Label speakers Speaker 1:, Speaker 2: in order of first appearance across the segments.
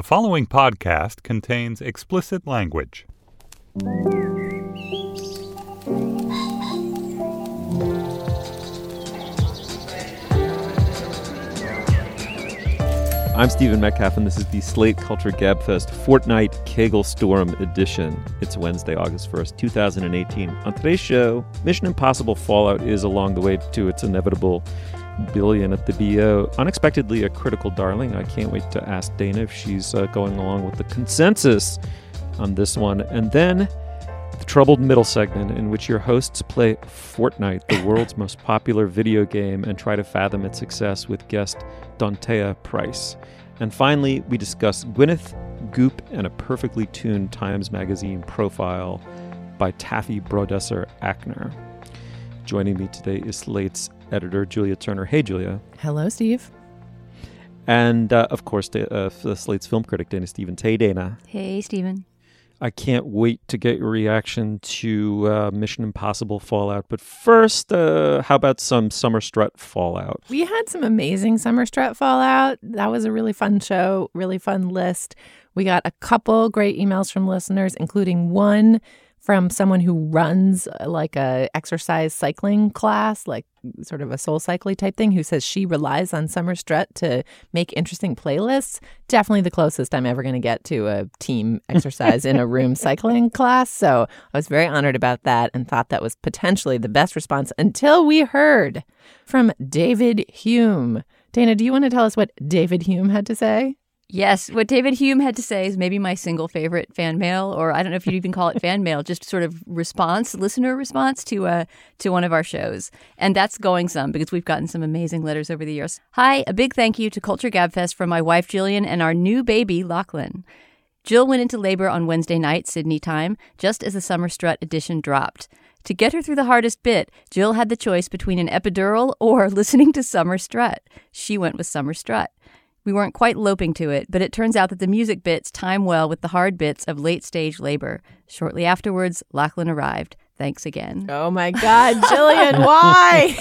Speaker 1: The following podcast contains explicit language.
Speaker 2: I'm Stephen Metcalf, and this is the Slate Culture Gabfest Fortnite Kegel Storm edition. It's Wednesday, August 1st, 2018. On today's show, Mission Impossible Fallout is along the way to its inevitable billion at the BO. Unexpectedly, a critical darling. I can't wait to ask Dana if she's uh, going along with the consensus on this one. And then the troubled middle segment, in which your hosts play Fortnite, the world's most popular video game, and try to fathom its success with guest Dontea Price. And finally, we discuss Gwyneth, Goop, and a perfectly tuned Times Magazine profile by Taffy Brodesser Akner. Joining me today is Slate's editor, Julia Turner. Hey, Julia.
Speaker 3: Hello, Steve.
Speaker 2: And uh, of course, uh, Slate's film critic, Dana Stevens. Hey, Dana.
Speaker 4: Hey, Steven.
Speaker 2: I can't wait to get your reaction to uh, Mission Impossible Fallout. But first, uh, how about some Summer Strut Fallout?
Speaker 3: We had some amazing Summer Strut Fallout. That was a really fun show, really fun list. We got a couple great emails from listeners, including one from someone who runs uh, like a exercise cycling class, like sort of a soul cycling type thing, who says she relies on Summer Strut to make interesting playlists. Definitely the closest I'm ever going to get to a team exercise in a room cycling class. So I was very honored about that and thought that was potentially the best response until we heard from David Hume. Dana, do you want to tell us what David Hume had to say?
Speaker 4: Yes, what David Hume had to say is maybe my single favorite fan mail, or I don't know if you'd even call it fan mail, just sort of response, listener response to uh, to one of our shows, and that's going some because we've gotten some amazing letters over the years. Hi, a big thank you to Culture Gabfest from my wife Jillian and our new baby Lachlan. Jill went into labor on Wednesday night, Sydney time, just as the Summer Strut edition dropped. To get her through the hardest bit, Jill had the choice between an epidural or listening to Summer Strut. She went with Summer Strut. We weren't quite loping to it, but it turns out that the music bits time well with the hard bits of late stage labor. Shortly afterwards, Lachlan arrived. Thanks again.
Speaker 3: Oh my God, Jillian, why?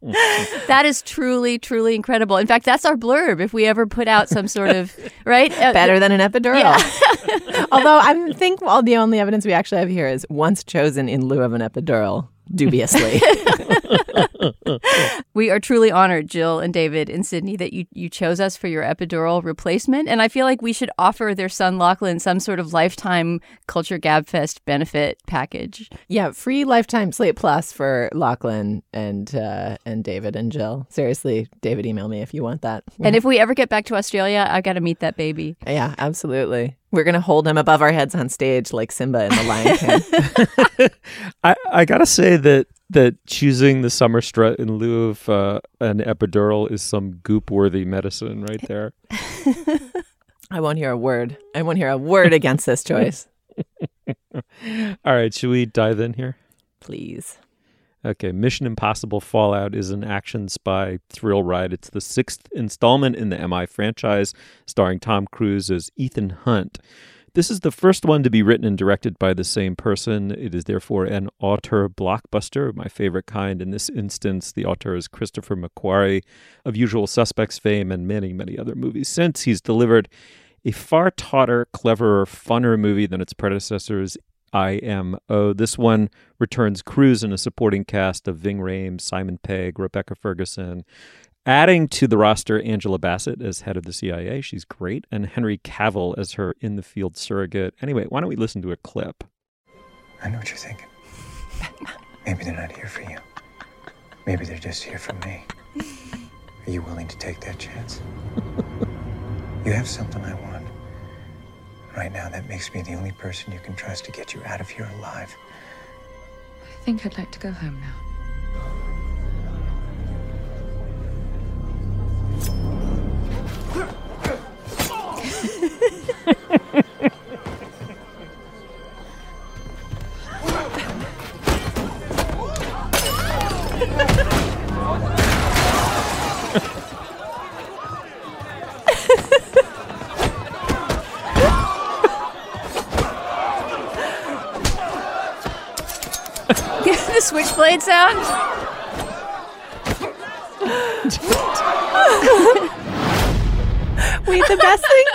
Speaker 4: that is truly, truly incredible. In fact, that's our blurb if we ever put out some sort of, right?
Speaker 3: Uh, Better than an epidural. Yeah. Although I think all the only evidence we actually have here is once chosen in lieu of an epidural dubiously.
Speaker 4: we are truly honored, Jill and David in Sydney, that you, you chose us for your epidural replacement. And I feel like we should offer their son Lachlan some sort of lifetime Culture Gabfest benefit package.
Speaker 3: Yeah, free lifetime Slate Plus for Lachlan and uh, and David and Jill. Seriously, David, email me if you want that.
Speaker 4: And if we ever get back to Australia, I've got to meet that baby.
Speaker 3: Yeah, absolutely. We're gonna hold him above our heads on stage like Simba in the Lion
Speaker 2: King. I I gotta say that that choosing the summer strut in lieu of uh, an epidural is some goop worthy medicine right there.
Speaker 3: I won't hear a word. I won't hear a word against this choice.
Speaker 2: All right, should we dive in here?
Speaker 3: Please.
Speaker 2: Okay, Mission Impossible Fallout is an action spy thrill ride. It's the sixth installment in the MI franchise, starring Tom Cruise as Ethan Hunt. This is the first one to be written and directed by the same person. It is therefore an auteur blockbuster, my favorite kind. In this instance, the auteur is Christopher McQuarrie of Usual Suspects fame and many, many other movies since. He's delivered a far tauter, cleverer, funner movie than its predecessors, IMO. This one returns Cruise in a supporting cast of Ving Rhames, Simon Pegg, Rebecca Ferguson, adding to the roster Angela Bassett as head of the CIA. She's great. And Henry Cavill as her in the field surrogate. Anyway, why don't we listen to a clip?
Speaker 5: I know what you're thinking. Maybe they're not here for you. Maybe they're just here for me. Are you willing to take that chance? you have something I want. Right now, that makes me the only person you can trust to get you out of here alive.
Speaker 6: I think I'd like to go home now.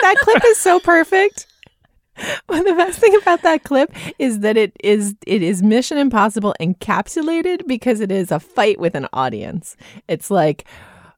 Speaker 3: That clip is so perfect. Well, the best thing about that clip is that it is it is Mission Impossible encapsulated because it is a fight with an audience. It's like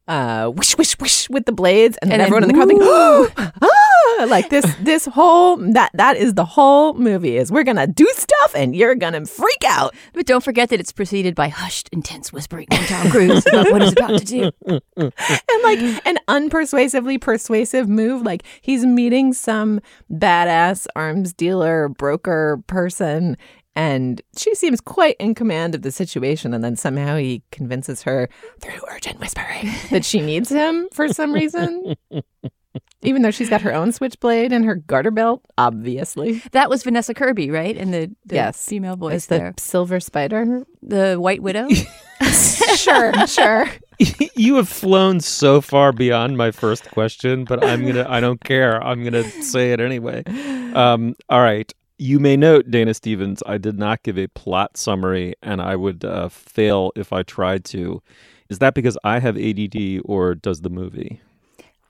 Speaker 3: uh, whoosh whoosh whoosh with the blades, and then
Speaker 4: And then,
Speaker 3: everyone in the crowd thinks, ah, like this this whole that that is the whole movie is we're gonna do stuff and you're gonna freak out.
Speaker 4: But don't forget that it's preceded by hushed, intense whispering from Tom Cruise about what he's about to do.
Speaker 3: and like an unpersuasively persuasive move. Like he's meeting some badass arms dealer, broker person, and she seems quite in command of the situation. And then somehow he convinces her through urgent whispering that she needs him for some reason. Even though she's got her own switchblade and her garter belt, obviously.
Speaker 4: That was Vanessa Kirby, right? And the, the
Speaker 3: Yes.
Speaker 4: female voice
Speaker 3: Is the
Speaker 4: there.
Speaker 3: silver spider?
Speaker 4: The White Widow.
Speaker 3: sure, sure.
Speaker 2: you have flown so far beyond my first question, but I'm gonna I don't care. I'm gonna say it anyway. Um, all right. You may note, Dana Stevens, I did not give a plot summary, and I would uh, fail if I tried to. Is that because I have ADD, or does the movie?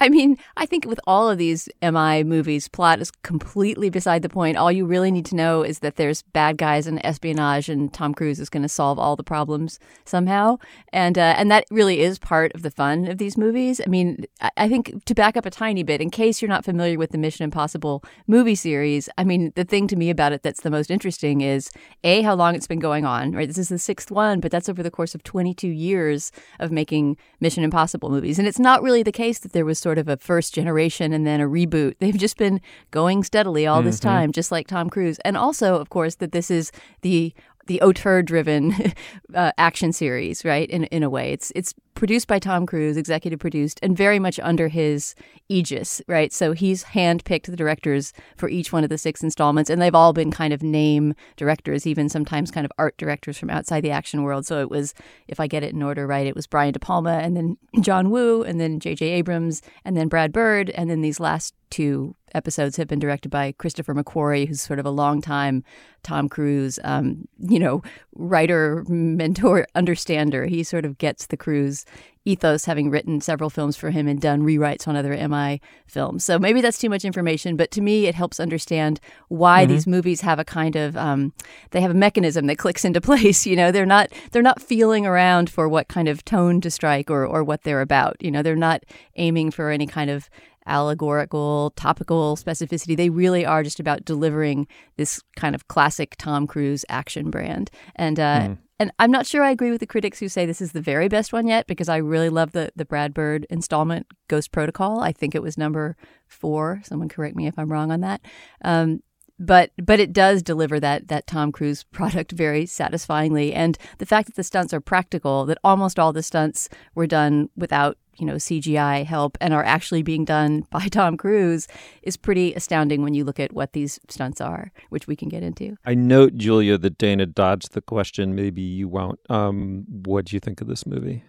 Speaker 4: I mean, I think with all of these MI movies, plot is completely beside the point. All you really need to know is that there's bad guys and espionage, and Tom Cruise is going to solve all the problems somehow. And uh, and that really is part of the fun of these movies. I mean, I, think to back up a tiny bit, in case you're not familiar with the Mission Impossible movie series, I mean, the thing to me about it that's the most interesting is a how long it's been going on. Right, this is the sixth one, but that's over the course of 22 years of making Mission Impossible movies, and it's not really the case that there was sort of a first generation and then a reboot. They've just been going steadily all this time, just like Tom Cruise. And also, of course, that this is the the auteur driven uh, action series, right? In in a way, it's it's produced by Tom Cruise, executive produced, and very much under his aegis, right? So he's handpicked the directors for each one of the six installments, and they've all been kind of name directors, even sometimes kind of art directors from outside the action world. So it was, if I get it in order right, it was Brian De Palma, and then John Woo, and then J.J. Abrams, and then Brad Bird, and then these last two episodes have been directed by Christopher McQuarrie, who's sort of a longtime Tom Cruise, um, you know, writer, mentor, understander. He sort of gets the Cruise ethos, having written several films for him and done rewrites on other MI films. So maybe that's too much information, but to me, it helps understand why these movies have a kind of um, they have a mechanism that clicks into place. You know, they're not they're not feeling around for what kind of tone to strike or or what they're about. You know, they're not aiming for any kind of allegorical, topical specificity. They really are just about delivering this kind of classic Tom Cruise action brand. And uh, and I'm not sure I agree with the critics who say this is the very best one yet because I really love the the Brad Bird installment, Ghost Protocol. I think it was number four. Someone correct me if I'm wrong on that. Um, but but it does deliver that that Tom Cruise product very satisfyingly, and the fact that the stunts are practical, that almost all the stunts were done without you know CGI help and are actually being done by Tom Cruise is pretty astounding when you look at what these stunts are, which we can get into.
Speaker 2: I note, Julia, that Dana dodged the question. Maybe you won't. Um, what do you think of this movie?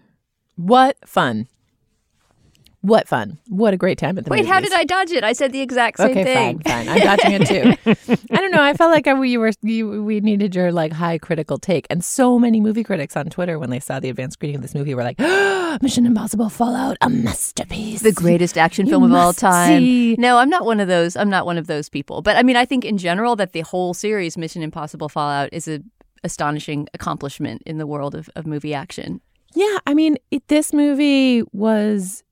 Speaker 3: What fun. What fun. What a great time at the
Speaker 4: Wait, how did I dodge it? I said the exact same
Speaker 3: okay,
Speaker 4: thing.
Speaker 3: fine, fine. I'm dodging it too. I don't know. I felt like I, we were you, we needed your like high critical take, and so many movie critics on Twitter when they saw the advanced screening of this movie were like, "Mission Impossible Fallout, a masterpiece,
Speaker 4: the greatest action
Speaker 3: You
Speaker 4: film of all time.
Speaker 3: see.
Speaker 4: No, I'm not one of those. I'm not one of those people. But I mean, I think in general that the whole series, Mission Impossible Fallout, is a astonishing accomplishment in the world of, of movie action.
Speaker 3: Yeah, I mean, it, this movie was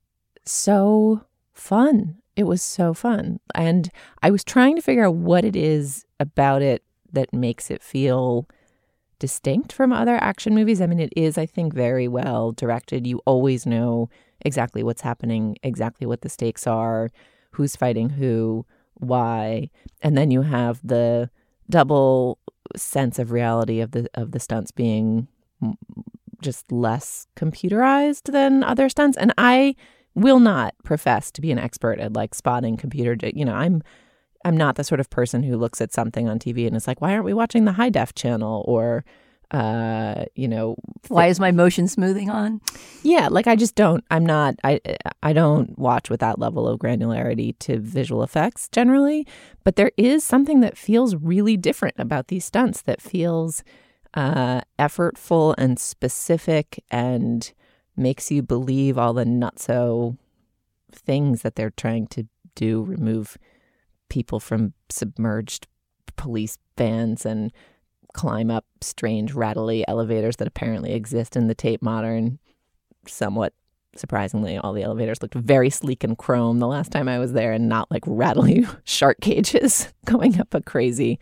Speaker 3: so fun. It was so fun. And I was trying to figure out what it is about it that makes it feel distinct from other action movies. I mean, it is, I think, very well directed. You always know exactly what's happening, exactly what the stakes are, who's fighting who, why. And then you have the double sense of reality of the of the stunts being just less computerized than other stunts and i will not profess to be an expert at like spotting computer you know i'm i'm not the sort of person who looks at something on tv and is like why aren't we watching the high def channel or uh you know
Speaker 4: Why is my motion smoothing on?
Speaker 3: yeah like i just don't i'm not i i don't watch with that level of granularity to visual effects generally but there is something that feels really different about these stunts that feels uh effortful and specific and makes you believe all the nutso things that they're trying to do remove people from submerged police vans and climb up strange rattly elevators that apparently exist in the Tate Modern. Somewhat surprisingly, all the elevators looked very sleek and chrome the last time I was there, and not like rattly shark cages going up a crazy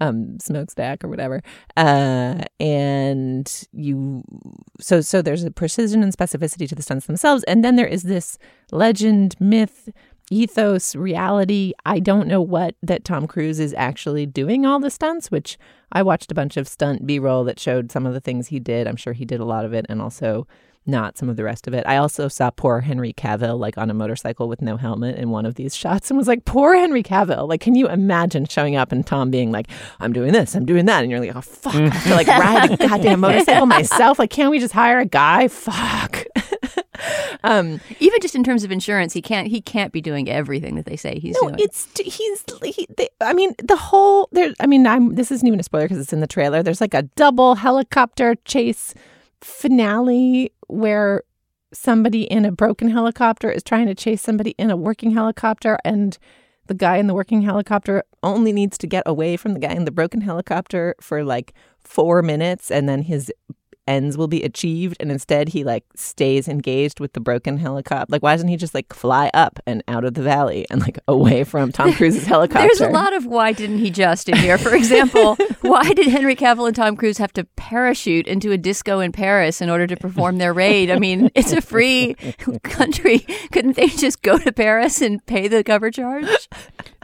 Speaker 3: um, smokestack or whatever. Uh, and you, so so there's a precision and specificity to the stunts themselves, and then there is this legend, myth, ethos, reality. I don't know what that Tom Cruise is actually doing all the stunts, which I watched a bunch of stunt B roll that showed some of the things he did. I'm sure he did a lot of it, and also not some of the rest of it. I also saw poor Henry Cavill like on a motorcycle with no helmet in one of these shots and was like, poor Henry Cavill. Like, can you imagine showing up and Tom being like, I'm doing this, I'm doing that. And you're like, oh, fuck, I have to like ride a goddamn motorcycle myself. Like, can't we just hire a guy? Fuck. um,
Speaker 4: Even just in terms of insurance, he can't he can't be doing everything that they say he's
Speaker 3: no,
Speaker 4: doing.
Speaker 3: it's he's. He, they, I mean, the whole there. I mean, I'm. This isn't even a spoiler because it's in the trailer. There's like a double helicopter chase finale where somebody in a broken helicopter is trying to chase somebody in a working helicopter, and the guy in the working helicopter only needs to get away from the guy in the broken helicopter for like four minutes, and then his ends will be achieved and instead he like stays engaged with the broken helicopter like why doesn't he just like fly up and out of the valley and like away from tom cruise's helicopter
Speaker 4: There's a lot of why didn't he just in here. For example, why did Henry Cavill and Tom Cruise have to parachute into a disco in Paris in order to perform their raid? I mean, it's a free country. Couldn't they just go to Paris and pay the cover charge?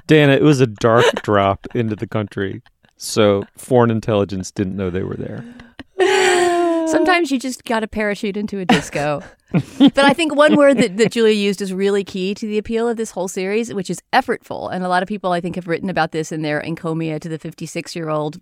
Speaker 2: Dana, it was a dark drop into the country, so foreign intelligence didn't know they were there.
Speaker 4: Sometimes you just got to parachute into a disco. but I think one word that, that Julia used is really key to the appeal of this whole series, which is effortful. And a lot of people, I think, have written about this in their encomia to the 56 year old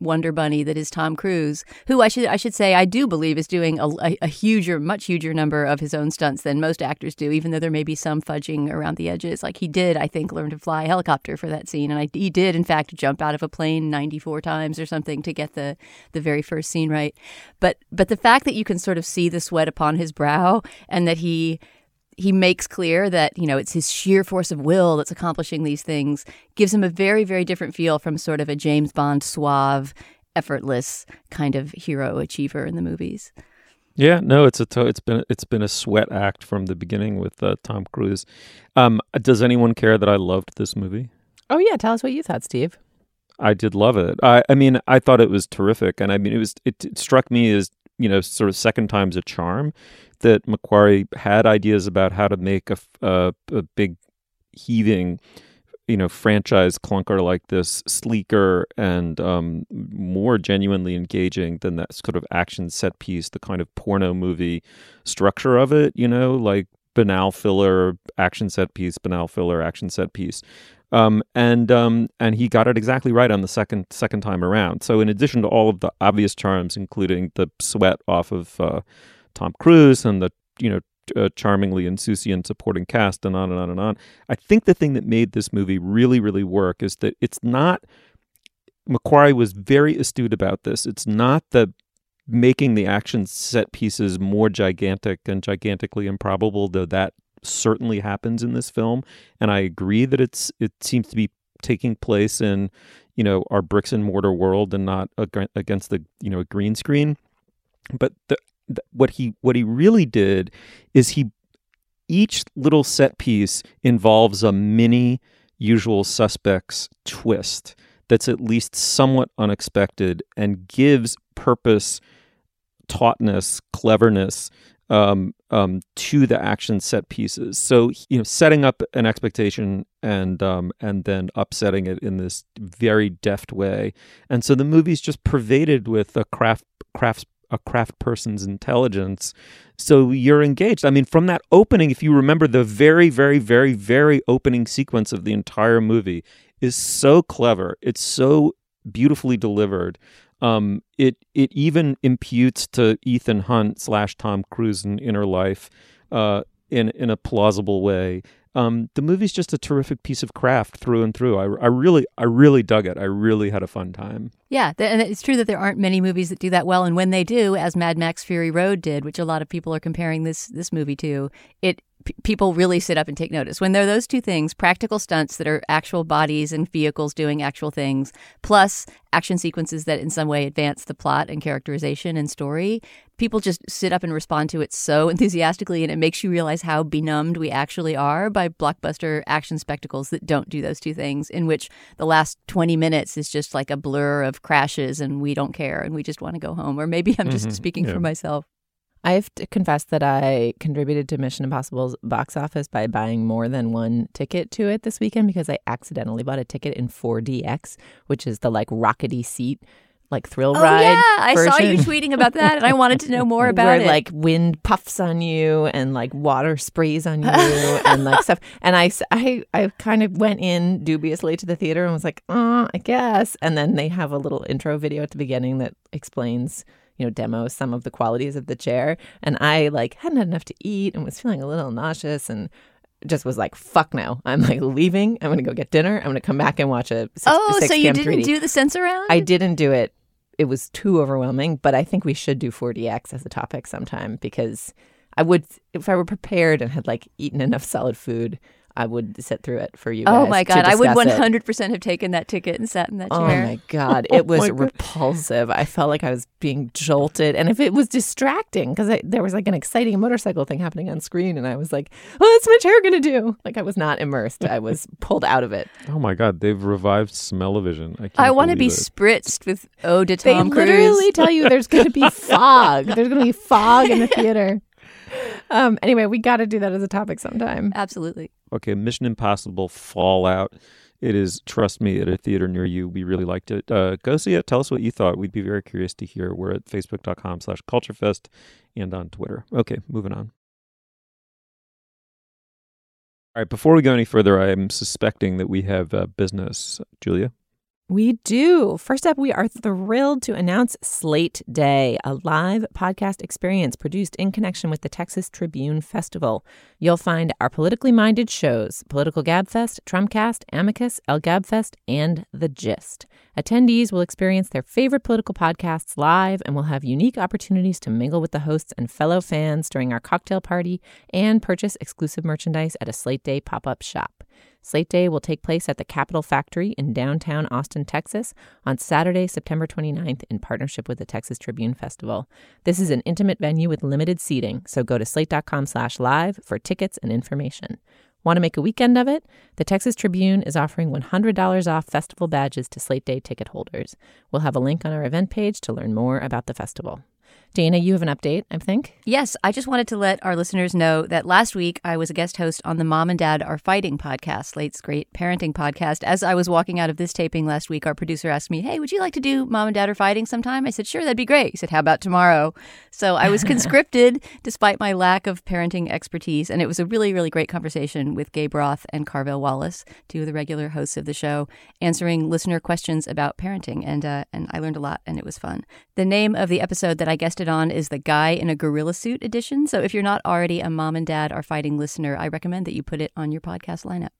Speaker 4: Wonder Bunny that is Tom Cruise, who I should I should say I do believe is doing a, a, a huger, much huger number of his own stunts than most actors do, even though there may be some fudging around the edges. Like he did, I think, learn to fly a helicopter for that scene, and I, he did, in fact, jump out of a plane 94 times or something to get the the very first scene right. But but the fact that you can sort of see the sweat upon his brow and that he he makes clear that you know it's his sheer force of will that's accomplishing these things gives him a very very different feel from sort of a James Bond suave effortless kind of hero achiever in the movies.
Speaker 2: Yeah, no, it's a to- it's been it's been a sweat act from the beginning with uh, Tom Cruise. Um, does anyone care that I loved this movie?
Speaker 3: oh yeah tell us what you thought steve
Speaker 2: I did love it. I, I mean, I thought it was terrific, and I mean, it was it, it struck me as you know, sort of second time's a charm that McQuarrie had ideas about how to make a a big heaving, you know, franchise clunker like this sleeker and um, more genuinely engaging than that sort of action set piece, the kind of porno movie structure of it. You know, like banal filler action set piece, banal filler action set piece. Um, and um, and he got it exactly right on the second second time around. So in addition to all of the obvious charms, including the sweat off of uh, Tom Cruise and the you know uh, charmingly insouciant supporting cast and on and on and on, I think the thing that made this movie really really work is that it's not. McQuarrie was very astute about this. It's not the making the action set pieces more gigantic and gigantically improbable, though that certainly happens in this film. And I agree that it's it seems to be taking place in you know our bricks and mortar world and not against the you know a green screen. But the, the, what he what he really did is he each little set piece involves a mini usual suspects twist that's at least somewhat unexpected and gives purpose tautness cleverness um, um, to the action set pieces. So you know, setting up an expectation and um, and then upsetting it in this very deft way. And so the movie's just pervaded with a craft crafts a craft person's intelligence. So you're engaged. I mean, from that opening, if you remember the very, very, very, very opening sequence of the entire movie is so clever. It's so beautifully delivered. Um, it it even imputes to Ethan Hunt slash Tom Cruise an inner life uh, in in a plausible way. Um, the movie's just a terrific piece of craft through and through. I, I really I really dug it. I really had a fun time.
Speaker 4: Yeah, th- and it's true that there aren't many movies that do that well. And when they do, as Mad Max Fury Road did, which a lot of people are comparing this this movie to, it p- people really sit up and take notice. When there are those two things, practical stunts that are actual bodies and vehicles doing actual things, plus action sequences that in some way advance the plot and characterization and story, people just sit up and respond to it so enthusiastically. And it makes you realize how benumbed we actually are by blockbuster action spectacles that don't do those two things, in which the last 20 minutes is just like a blur of crashes and we don't care and we just want to go home. Or maybe I'm just
Speaker 2: Mhm.
Speaker 4: speaking
Speaker 2: Yeah.
Speaker 4: for myself.
Speaker 3: I have to confess that I contributed to Mission Impossible's box office by buying more than one ticket to it this weekend because I accidentally bought a ticket in 4DX, which is the like rockety seat, like thrill
Speaker 4: Oh,
Speaker 3: ride.
Speaker 4: yeah. I saw you tweeting about that and I wanted to know more about
Speaker 3: where
Speaker 4: it.
Speaker 3: like wind puffs on you and like water sprays on you and like stuff. And I, I, I kind of went in dubiously to the theater and was like, oh, I guess. And then they have a little intro video at the beginning that explains, you know, demos some of the qualities of the chair. And I like hadn't had enough to eat and was feeling a little nauseous and just was like, fuck no. I'm like leaving. I'm going to go get dinner. I'm going to come back and watch a 6,
Speaker 4: oh,
Speaker 3: 6
Speaker 4: so you didn't
Speaker 3: 3D.
Speaker 4: do the sense around?
Speaker 3: I didn't do it. It was too overwhelming, but I think we should do 4DX as a topic sometime because I would, if I were prepared and had like eaten enough solid food, I would sit through it for you.
Speaker 4: Oh
Speaker 3: guys
Speaker 4: my
Speaker 3: to
Speaker 4: god, I would 100% have taken that ticket and sat in that
Speaker 3: oh
Speaker 4: chair.
Speaker 3: Oh my god,
Speaker 2: Oh
Speaker 3: it was
Speaker 2: my God.
Speaker 3: repulsive. I felt like I was being jolted, and if it was distracting because there was like an exciting motorcycle thing happening on screen, and I was like, oh, "What's my chair gonna do?" Like I was not immersed. I was pulled out of it.
Speaker 2: Oh my God, they've revived Smell-O-Vision. I,
Speaker 4: I want to be
Speaker 2: it.
Speaker 4: spritzed with ode to
Speaker 3: They
Speaker 4: Tom
Speaker 3: literally tell you there's going to be fog. There's going to be fog in the theater. Um. Anyway, we got to do that as a topic sometime.
Speaker 4: Absolutely.
Speaker 2: Okay, Mission Impossible Fallout. It is, trust me, at a theater near you. We really liked it. Uh, go see it. Tell us what you thought. We'd be very curious to hear. We're at facebook.com slash culturefest and on Twitter. Okay, moving on. All right, before we go any further, I am suspecting that we have uh, business. Julia?
Speaker 3: We do. First up, we are thrilled to announce Slate Day, a live podcast experience produced in connection with the Texas Tribune Festival. You'll find our politically minded shows Political Gabfest, Trumpcast, Amicus, El Gabfest, and The Gist. Attendees will experience their favorite political podcasts live and will have unique opportunities to mingle with the hosts and fellow fans during our cocktail party and purchase exclusive merchandise at a Slate Day pop up shop. Slate Day will take place at the Capital Factory in downtown Austin, Texas on Saturday, September 29th in partnership with the Texas Tribune Festival. This is an intimate venue with limited seating, so go to slate.com slash live for tickets and information. Want to make a weekend of it? The Texas Tribune is offering $100 off festival badges to Slate Day ticket holders. We'll have a link on our event page to learn more about the festival. Dana, you have an update, I think.
Speaker 4: Yes, I just wanted to let our listeners know that last week I was a guest host on the Mom and Dad Are Fighting podcast, Slate's great parenting podcast. As I was walking out of this taping last week, our producer asked me, Hey, would you like to do Mom and Dad Are Fighting sometime? I said, Sure, that'd be great. He said, How about tomorrow? So I was conscripted despite my lack of parenting expertise. And it was a really, really great conversation with Gabe Roth and Carvell Wallace, two of the regular hosts of the show, answering listener questions about parenting. And, uh, and I learned a lot and it was fun. The name of the episode that I on is the Guy in a Gorilla Suit edition. So if you're not already a mom and dad are fighting listener, I recommend that you put it on your podcast lineup.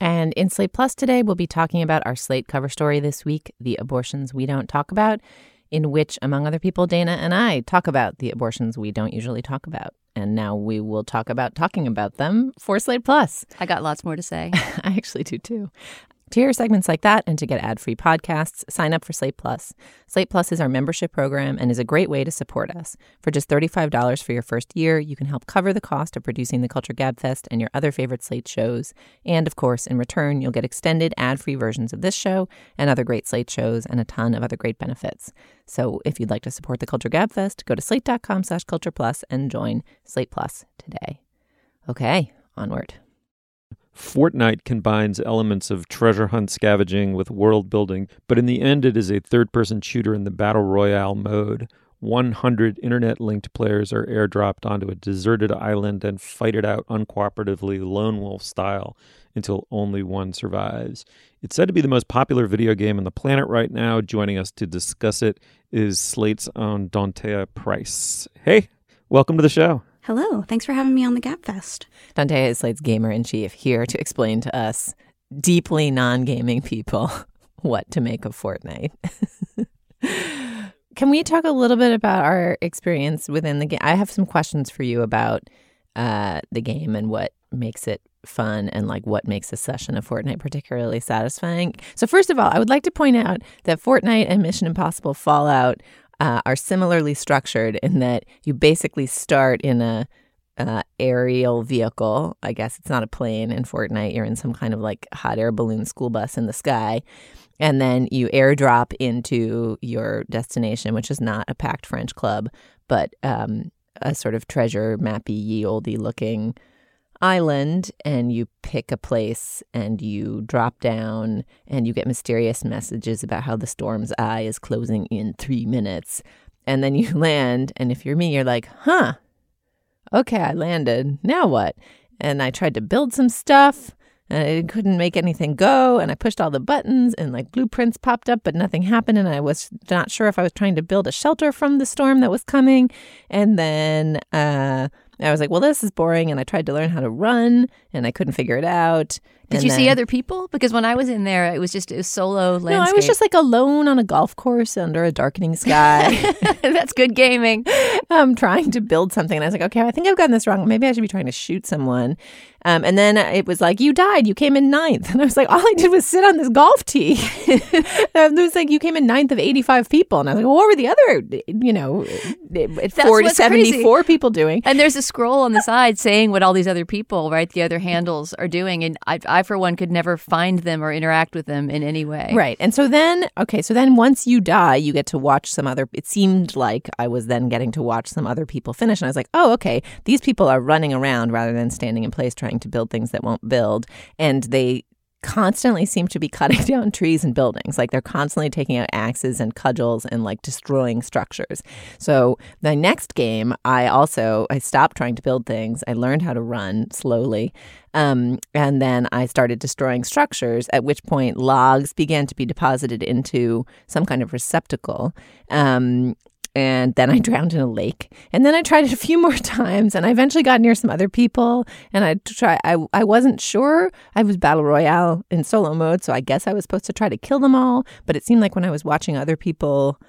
Speaker 3: And in Slate Plus today, we'll be talking about our Slate cover story this week, The Abortions We Don't Talk About, in which, among other people, Dana and I talk about the abortions we don't usually talk about. And now we will talk about talking about them for Slate Plus.
Speaker 4: I got lots more to say.
Speaker 3: I actually do too. To hear segments like that and to get ad free podcasts, sign up for Slate Plus. Slate Plus is our membership program and is a great way to support us. For just $35 for your first year, you can help cover the cost of producing the Culture Gabfest and your other favorite Slate shows. And of course, in return, you'll get extended ad free versions of this show and other great Slate shows and a ton of other great benefits. So if you'd like to support the Culture Gabfest, go to slate.com slash culture plus and join Slate Plus today. Okay, onward.
Speaker 2: Fortnite combines elements of treasure hunt scavenging with world building, but in the end, it is a third person shooter in the battle royale mode. 100 internet linked players are airdropped onto a deserted island and fight it out uncooperatively, lone wolf style, until only one survives. It's said to be the most popular video game on the planet right now. Joining us to discuss it is Slate's own Dantea Price. Hey, welcome to the show.
Speaker 7: Hello, thanks for having me on the Gabfest.
Speaker 3: Dante is Slate's gamer in chief here to explain to us deeply non gaming people what to make of Fortnite. Can we talk a little bit about our experience within the game? I have some questions for you about uh, the game and what makes it fun and like what makes a session of Fortnite particularly satisfying. So, first of all, I would like to point out that Fortnite and Mission Impossible Fallout uh, are similarly structured in that you basically start in a uh, aerial vehicle. I guess it's not a plane in Fortnite. You're in some kind of like hot air balloon school bus in the sky. And then you airdrop into your destination, which is not a packed French club, but um, a sort of treasure mappy, ye olde looking island. And you pick a place and you drop down and you get mysterious messages about how the storm's eye is closing in three minutes. And then you land. And if you're me, you're like, huh, okay, I landed. Now what? And I tried to build some stuff and I couldn't make anything go. And I pushed all the buttons and like blueprints popped up, but nothing happened. And I was not sure if I was trying to build a shelter from the storm that was coming. And then uh, I was like, well, this is boring. And I tried to learn how to run and I couldn't figure it out.
Speaker 4: Did
Speaker 3: And
Speaker 4: you see other people? Because when I was in there, it was just it was solo landscape.
Speaker 3: No, I was just like alone on a golf course under a darkening sky.
Speaker 4: That's good gaming.
Speaker 3: um, trying to build something. And I was like, okay, I think I've gotten this wrong. Maybe I should be trying to shoot someone. Um, and then it was like, you died. You came in ninth. And I was like, all I did was sit on this golf tee. and it was like, you came in ninth of 85 people. And I was like, well, what were the other, you know, 40,
Speaker 4: what's
Speaker 3: 74 people doing?
Speaker 4: And there's a scroll on the side saying what all these other people, right, the other handles are doing. And I, I, for one, could never find them or interact with them in any way.
Speaker 3: Right. And so then, okay, so then once you die, you get to watch some other. It seemed like I was then getting to watch some other people finish. And I was like, oh, okay, these people are running around rather than standing in place trying to build things that won't build. And they constantly seem to be cutting down trees and buildings. Like they're constantly taking out axes and cudgels and like destroying structures. So the next game, I also I stopped trying to build things. I learned how to run slowly. Um, and then I started destroying structures, at which point logs began to be deposited into some kind of receptacle. Um, and then I drowned in a lake. And then I tried it a few more times, and I eventually got near some other people. And I try. I I wasn't sure. I was battle royale in solo mode, so I guess I was supposed to try to kill them all. But it seemed like when I was watching other people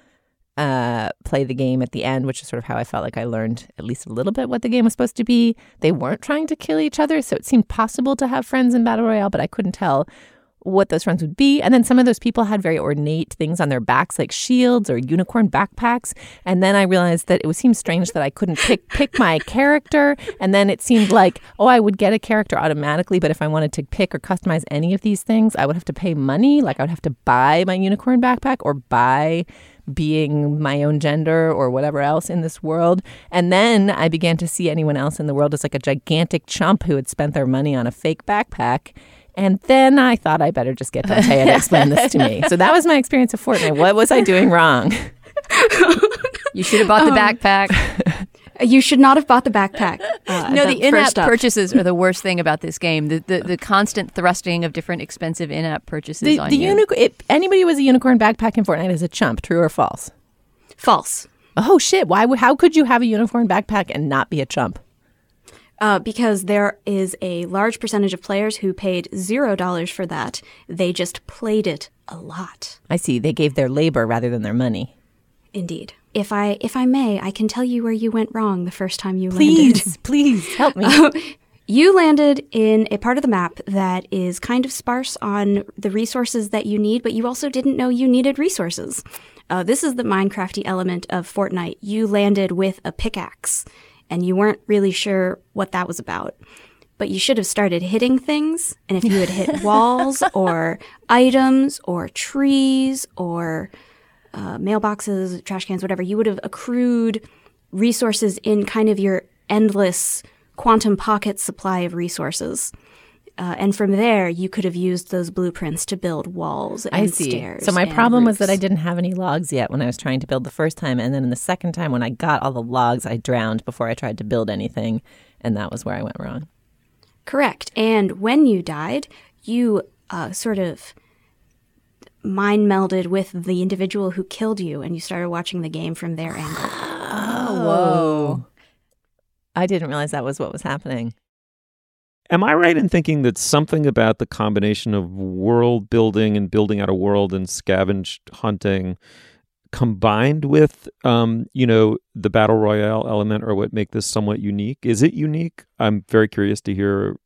Speaker 3: uh, play the game at the end, which is sort of how I felt like I learned at least a little bit what the game was supposed to be. They weren't trying to kill each other, so it seemed possible to have friends in battle royale, but I couldn't tell what those friends would be. And then some of those people had very ornate things on their backs, like shields or unicorn backpacks. And then I realized that it would seem strange that I couldn't pick pick my character. And then it seemed like, oh, I would get a character automatically, but if I wanted to pick or customize any of these things, I would have to pay money. Like I would have to buy my unicorn backpack or buy being my own gender or whatever else in this world. And then I began to see anyone else in the world as like a gigantic chump who had spent their money on a fake backpack. And then I thought I better just get Dante to explain this to me. So that was my experience of Fortnite. What was I doing wrong?
Speaker 4: You should have bought the backpack.
Speaker 7: You should not have bought the backpack. Uh,
Speaker 4: no, the in-app purchases are the worst thing about this game. The the, the constant thrusting of different expensive in-app purchases
Speaker 3: The,
Speaker 4: on
Speaker 3: the
Speaker 4: you.
Speaker 3: unicorn. It, anybody who has a unicorn backpack in Fortnite is a chump. True or false?
Speaker 7: False.
Speaker 3: Oh shit! Why? How could you have a unicorn backpack and not be a chump?
Speaker 7: Uh, because there is a large percentage of players who paid zero dollars for that. They just played it a lot.
Speaker 3: I see. They gave their labor rather than their money.
Speaker 7: Indeed. If I if I may, I can tell you where you went wrong the first time you landed.
Speaker 3: Please, please help me.
Speaker 7: You landed in a part of the map that is kind of sparse on the resources that you need, but you also didn't know you needed resources. Uh, this is the Minecrafty element of Fortnite. You landed with a pickaxe, and you weren't really sure what that was about. But you should have started hitting things, and if you had hit walls or items or trees or uh, mailboxes, trash cans, whatever, you would have accrued resources in kind of your endless quantum pocket supply of resources. Uh, and from there, you could have used those blueprints to build walls and
Speaker 3: I see.
Speaker 7: stairs.
Speaker 3: So my problem was that I didn't have any logs yet when I was trying to build the first time, and then in the second time when I got all the logs, I drowned before I tried to build anything, and that was where I went wrong.
Speaker 7: Correct. And when you died, you uh, sort of mind melded with the individual who killed you, and you started watching the game from their angle.
Speaker 3: Oh, whoa! I didn't realize that was what was happening.
Speaker 2: Am I right in thinking that something about the combination of world building and building out a world and scavenge hunting combined with um, you know the battle royale element or what make this somewhat unique. Is it unique? I'm very curious to hear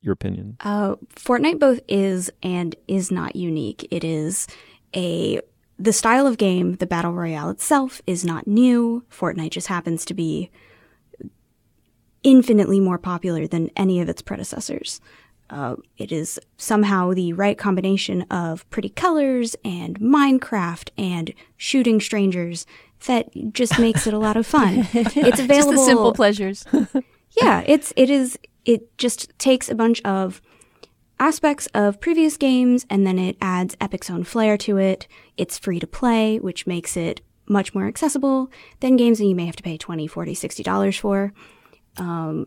Speaker 2: your opinion.
Speaker 7: Uh, Fortnite both is and is not unique. It is a the style of game, the battle royale itself, is not new. Fortnite just happens to be infinitely more popular than any of its predecessors. Uh, it is somehow the right combination of pretty colors and Minecraft and shooting strangers that just makes it a lot of fun. It's available.
Speaker 4: Just the simple pleasures.
Speaker 7: yeah, it's it is it just takes a bunch of aspects of previous games and then it adds Epic's own flair to it. It's free to play, which makes it much more accessible than games that you may have to pay 20 40 60 dollars for um,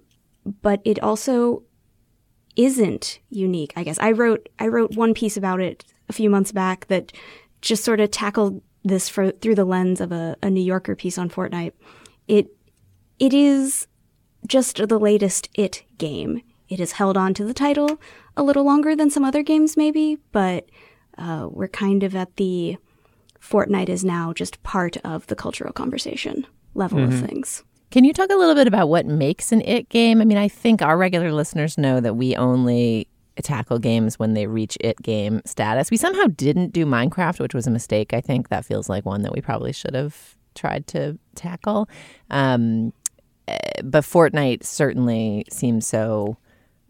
Speaker 7: but it also isn't unique i guess i wrote i wrote one piece about it a few months back that just sort of tackled this for, through the lens of a, a new yorker piece on fortnite it it is just the latest it game it has held on to the title a little longer than some other games maybe but uh, we're kind of at the Fortnite is now just part of the cultural conversation level
Speaker 2: Mm-hmm.
Speaker 7: of things.
Speaker 3: Can you talk a little bit about what makes an it game? I mean, I think our regular listeners know that we only tackle games when they reach it game status. We somehow didn't do Minecraft, which was a mistake. I think that feels like one that we probably should have tried to tackle. Um, eh, but Fortnite certainly seems so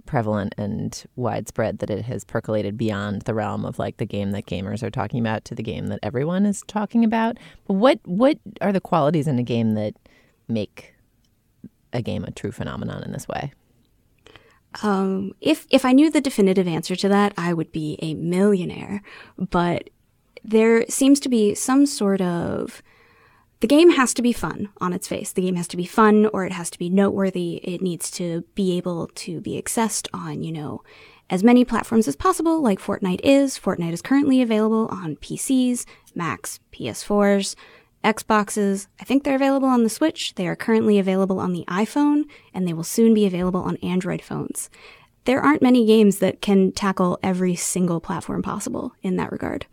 Speaker 3: prevalent and widespread that it has percolated beyond the realm of like the game that gamers are talking about to the game that everyone is talking about. But what what are the qualities in a game that make a game a true phenomenon in this way?
Speaker 7: Um, if if I knew the definitive answer to that, I would be a millionaire. But there seems to be some sort of the game has to be fun on its face. The game has to be fun or it has to be noteworthy. It needs to be able to be accessed on, you know, as many platforms as possible, like Fortnite is. Fortnite is currently available on PCs, Macs, PS4s, Xboxes. I think they're available on the Switch. They are currently available on the iPhone, and they will soon be available on Android phones. There aren't many games that can tackle every single platform possible in that regard.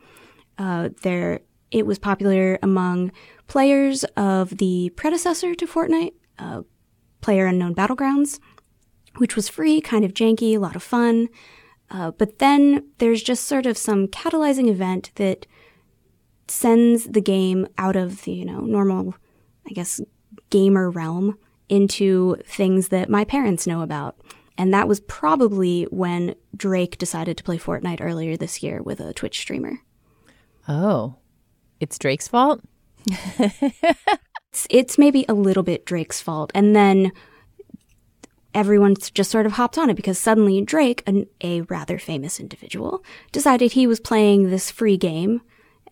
Speaker 7: Uh, there, it was popular among players of the predecessor to Fortnite, uh, Player Unknown Battlegrounds, which was free, kind of janky, a lot of fun. Uh, but then there's just sort of some catalyzing event that sends the game out of the, you know, normal, I guess, gamer realm into things that my parents know about. And that was probably when Drake decided to play Fortnite earlier this year with a Twitch streamer.
Speaker 3: Oh, it's Drake's fault?
Speaker 7: It's, it's maybe a little bit Drake's fault. And then everyone's just sort of hopped on it because suddenly Drake, an, a rather famous individual, decided he was playing this free game.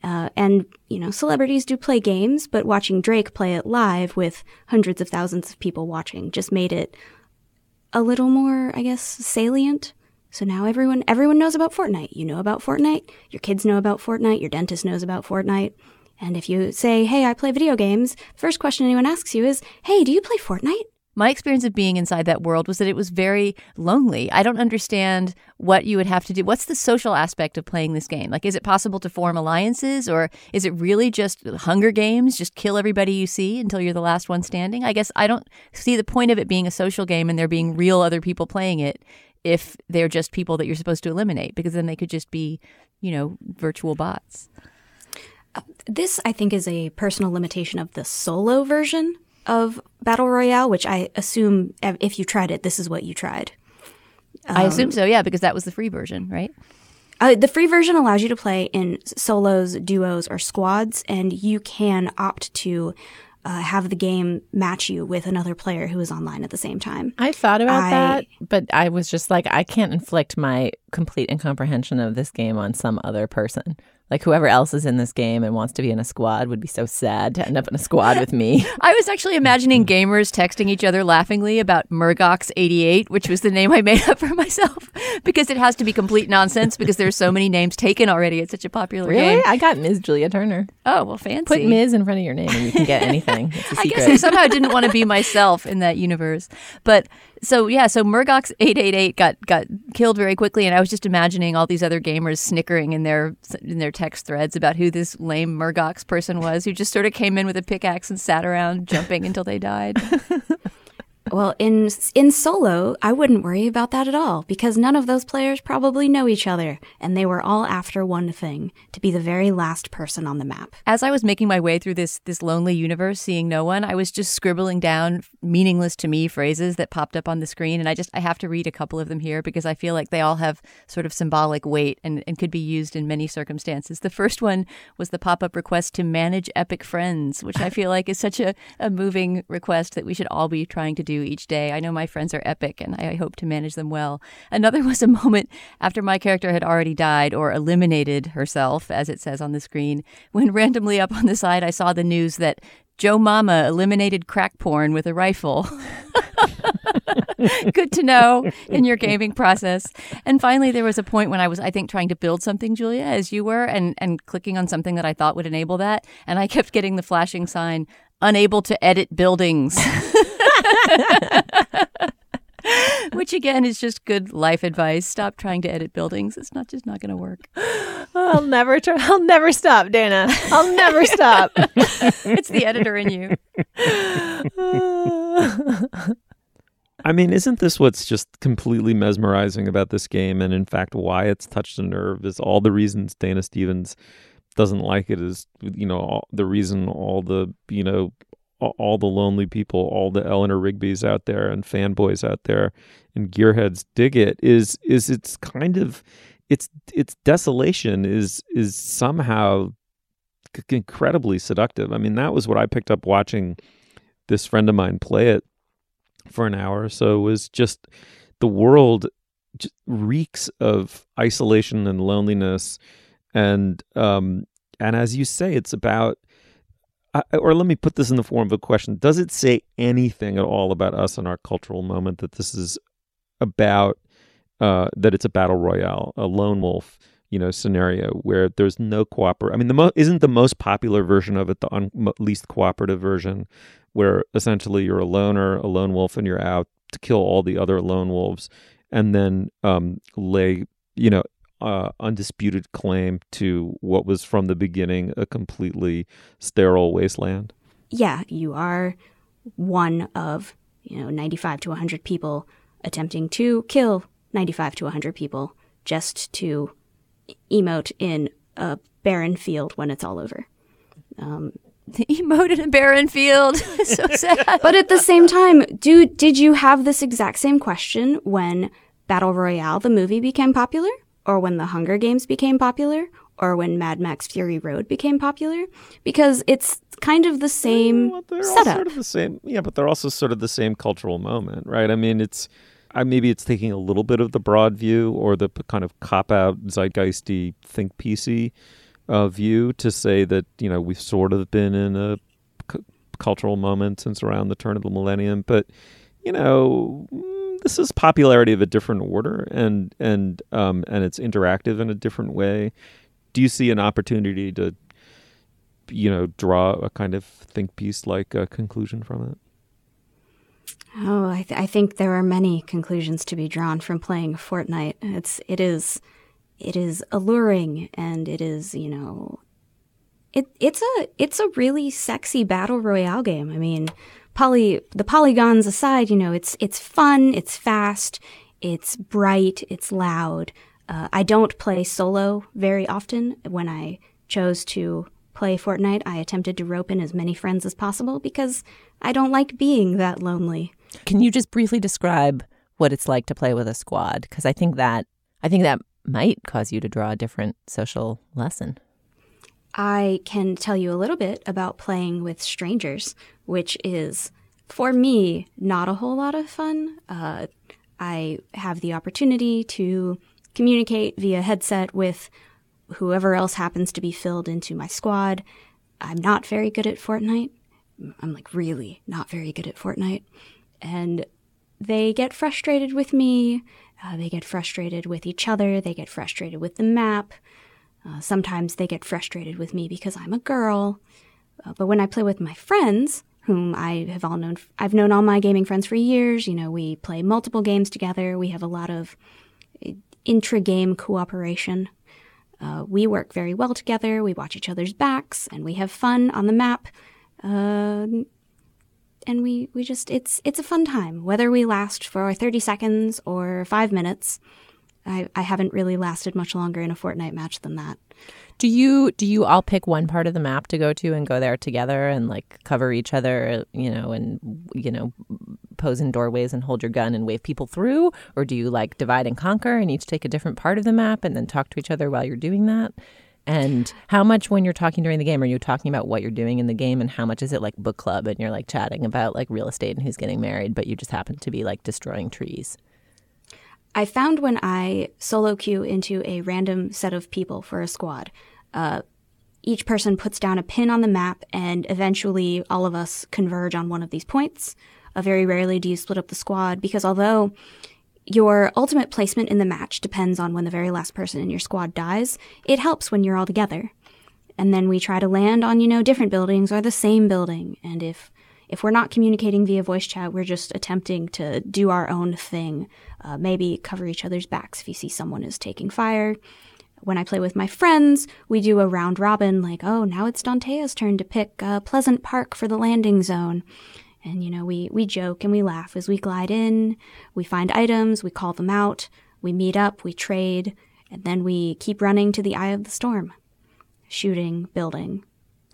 Speaker 7: Uh, and, you know, celebrities do play games, but watching Drake play it live with hundreds of thousands of people watching just made it a little more, I guess, salient. So now everyone everyone knows about Fortnite. You know about Fortnite. Your kids know about Fortnite. Your dentist knows about Fortnite. And if you say, "Hey, I play video games," first question anyone asks you is, "Hey, do you play Fortnite?"
Speaker 4: My experience of being inside that world was that it was very lonely. I don't understand what you would have to do. What's the social aspect of playing this game? Like, is it possible to form alliances or is it really just Hunger Games? Just kill everybody you see until you're the last one standing? I guess I don't see the point of it being a social game and there being real other people playing it if they're just people that you're supposed to eliminate because then they could just be, you know, virtual bots.
Speaker 7: Uh, this, I think, is a personal limitation of the solo version of Battle Royale, which I assume if you tried it, this is what you tried.
Speaker 4: I assume so, yeah, because that was the free version, right?
Speaker 7: Uh, the free version allows you to play in solos, duos, or squads, and you can opt to uh, have the game match you with another player who is online at the same time.
Speaker 3: I thought about
Speaker 7: I-
Speaker 3: that, but I was just like, I can't inflict my complete incomprehension of this game on some other person. Like whoever else is in this game and wants to be in a squad would be so sad to end up in a squad with me.
Speaker 4: I was actually imagining gamers texting each other laughingly about Murgox88, which was the name I made up for myself, because it has to be complete nonsense because there's so many names taken already. It's such a popular
Speaker 3: Really?
Speaker 4: game.
Speaker 3: I got Ms. Julia Turner.
Speaker 4: Oh, well, fancy.
Speaker 3: Put Ms. in front of your name and you can get anything. It's a
Speaker 4: I guess I somehow didn't want to be myself in that universe. But so yeah, so Murgox eight eight eight got got killed very quickly, and I was just imagining all these other gamers snickering in their in their text threads about who this lame Murgox person was, who just sort of came in with a pickaxe and sat around jumping until they died.
Speaker 7: Well, in in solo, I wouldn't worry about that at all because none of those players probably know each other, and they were all after one thing: to be the very last person on the map.
Speaker 4: As I was making my way through this this lonely universe, seeing no one, I was just scribbling down meaningless to me phrases that popped up on the screen, and I just I have to read a couple of them here because I feel like they all have sort of symbolic weight and, and could be used in many circumstances. The first one was the pop up request to manage epic friends, which I feel like is such a, a moving request that we should all be trying to do each day. I know my friends are epic and I hope to manage them well. Another was a moment after my character had already died or eliminated herself, as it says on the screen, when randomly up on the side I saw the news that Joe Mama eliminated crack porn with a rifle. Good to know in your gaming process. And finally, there was a point when I was, I think, trying to build something, Julia, as you were, and, and clicking on something that I thought would enable that. And I kept getting the flashing sign, unable to edit buildings. Which again is just good life advice. Stop trying to edit buildings. It's not just not going to work.
Speaker 3: I'll never try. I'll never stop, Dana. I'll never stop.
Speaker 4: it's the editor in you.
Speaker 2: I mean, isn't this what's just completely mesmerizing about this game? And in fact, why it's touched a nerve is all the reasons Dana Stevens doesn't like it is, you know, all, the reason all the, you know, all the lonely people, all the Eleanor Rigby's out there and fanboys out there and gearheads dig it is is it's kind of it's its desolation is is somehow incredibly seductive. I mean, that was what I picked up watching this friend of mine play it for an hour or so was just the world just reeks of isolation and loneliness and um and as you say it's about or let me put this in the form of a question. Does it say anything at all about us and our cultural moment that this is about uh, that it's a battle royale a lone wolf you know scenario where there's no cooperate i mean the mo- isn't the most popular version of it the un- least cooperative version where essentially you're a loner a lone wolf and you're out to kill all the other lone wolves and then um, lay you know uh, undisputed claim to what was from the beginning a completely sterile wasteland?
Speaker 7: Yeah, you are one of, you know, 95 to 100 people attempting to kill 95 to 100 people just to emote in a barren field when it's all over.
Speaker 4: Um, emote in a barren field. so sad.
Speaker 7: but at the same time, do did you have this exact same question when Battle Royale the movie became popular? Or when the Hunger Games became popular, or when Mad Max Fury Road became popular, because it's kind of the same well,
Speaker 2: they're
Speaker 7: setup.
Speaker 2: All sort of the same, yeah, but they're also sort of the same cultural moment, right? I mean, it's uh, maybe it's taking a little bit of the broad view or the kind of cop out zeitgeisty think piecey uh, view to say that you know we've sort of been in a c- cultural moment since around the turn of the millennium, but you know this is popularity of a different order and and um, and it's interactive in a different way. Do you see an opportunity to you know draw a kind of think piece like a conclusion from it?
Speaker 7: Oh, I, th- I think there are many conclusions to be drawn from playing Fortnite. It's it is it is alluring and it is you know it it's a it's a really sexy battle royale game. I mean, poly the polygons aside, you know, it's it's fun, it's fast, it's bright, it's loud. Uh, I don't play solo very often. When I chose to play Fortnite, I attempted to rope in as many friends as possible because I don't like being that lonely.
Speaker 3: Can you just briefly describe what it's like to play with a squad? Because I think that I think that might cause you to draw a different social lesson.
Speaker 7: I can tell you a little bit about playing with strangers, which is, for me, not a whole lot of fun. Uh, I have the opportunity to communicate via headset with whoever else happens to be filled into my squad. I'm not very good at Fortnite. I'm like really not very good at Fortnite. And they get frustrated with me. Uh, they get frustrated with each other. They get frustrated with the map. Uh, sometimes they get frustrated with me because I'm a girl. Uh, but when I play with my friends, whom I have all known. I've known all my gaming friends for years. You know, we play multiple games together. We have a lot of intra game cooperation. Uh, we work very well together. We watch each other's backs, and we have fun on the map. Uh, and we, we just it's it's a fun time. Whether we last for thirty seconds or five minutes, I, I haven't really lasted much longer in a Fortnite match than that.
Speaker 3: Do you do you all pick one part of the map to go to and go there together and like cover each other, you know, and you know, pose in doorways and hold your gun and wave people through, or do you like divide and conquer and each take a different part of the map and then talk to each other while you're doing that? And how much when you're talking during the game are you talking about what you're doing in the game and how much is it like book club and you're like chatting about like real estate and who's getting married, but you just happen to be like destroying trees?
Speaker 7: I found when I solo queue into a random set of people for a squad, uh, each person puts down a pin on the map, and eventually all of us converge on one of these points. Uh, very rarely do you split up the squad because although your ultimate placement in the match depends on when the very last person in your squad dies, it helps when you're all together. And then we try to land on, you know, different buildings or the same building. And if if we're not communicating via voice chat, we're just attempting to do our own thing. Uh, maybe cover each other's backs if you see someone is taking fire. When I play with my friends, we do a round robin, like, oh, now it's Dante's turn to pick uh, Pleasant Park for the landing zone. And, you know, we, we joke and we laugh as we glide in. We find items, we call them out, we meet up, we trade, and then we keep running to the eye of the storm. Shooting, building.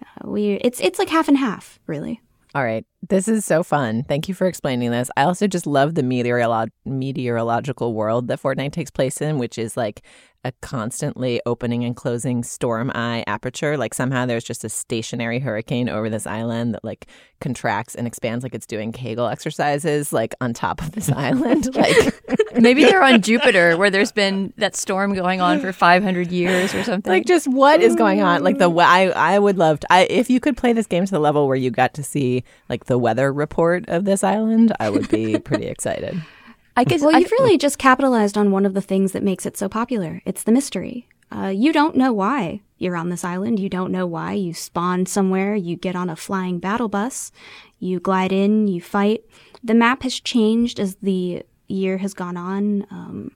Speaker 7: Uh, we, it's, it's like half and half, really.
Speaker 3: All right. This is so fun. Thank you for explaining this. I also just love the meteorolo- meteorological world that Fortnite takes place in, which is like a constantly opening and closing storm eye aperture. Like somehow there's just a stationary hurricane over this island that like contracts and expands like it's doing Kegel exercises like on top of this island. Like
Speaker 4: maybe they're on Jupiter where there's been that storm going on for 500 years or something.
Speaker 3: Like just what is going on? Like the mm. I I would love to I if you could play this game to the level where you got to see like the weather report of this island, I would be pretty excited.
Speaker 7: I guess well, you've really just capitalized on one of the things that makes it so popular. It's the mystery. Uh, you don't know why you're on this island. You don't know why you spawn somewhere. You get on a flying battle bus. You glide in. You fight. The map has changed as the year has gone on. Um,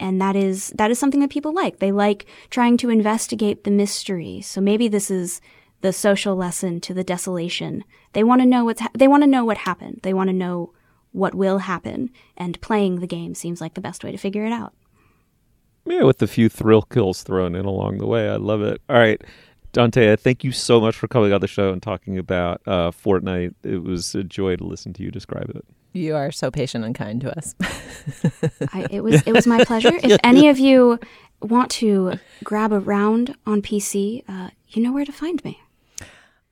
Speaker 7: and that is that is something that people like. They like trying to investigate the mystery. So maybe this is the social lesson to the desolation. They want to know what's ha- they want to know what happened. They want to know what will happen, and playing the game seems like the best way to figure it out.
Speaker 2: Yeah, with a few thrill kills thrown in along the way. I love it. All right. Dante, thank you so much for coming on the show and talking about uh, Fortnite. It was a joy to listen to you describe it.
Speaker 3: You are so patient and kind to us.
Speaker 7: I, it was it was my pleasure. If any of you want to grab a round on PC, uh, you know where to find me.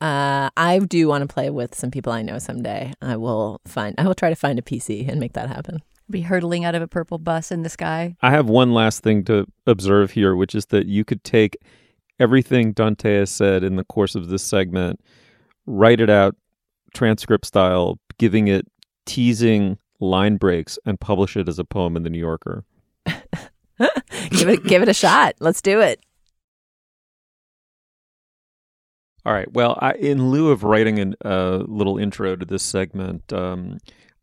Speaker 3: Uh, I do want to play with some people I know someday. I will find. I will try to find a PC and make that happen.
Speaker 4: Be hurtling out of a purple bus in the sky.
Speaker 2: I have one last thing to observe here, which is that you could take everything Dante has said in the course of this segment, write it out transcript style, giving it teasing line breaks, and publish it as a poem in the New Yorker.
Speaker 3: give it, give it a shot. Let's do it.
Speaker 2: All right. Well, I, in lieu of writing a uh, little intro to this segment, um,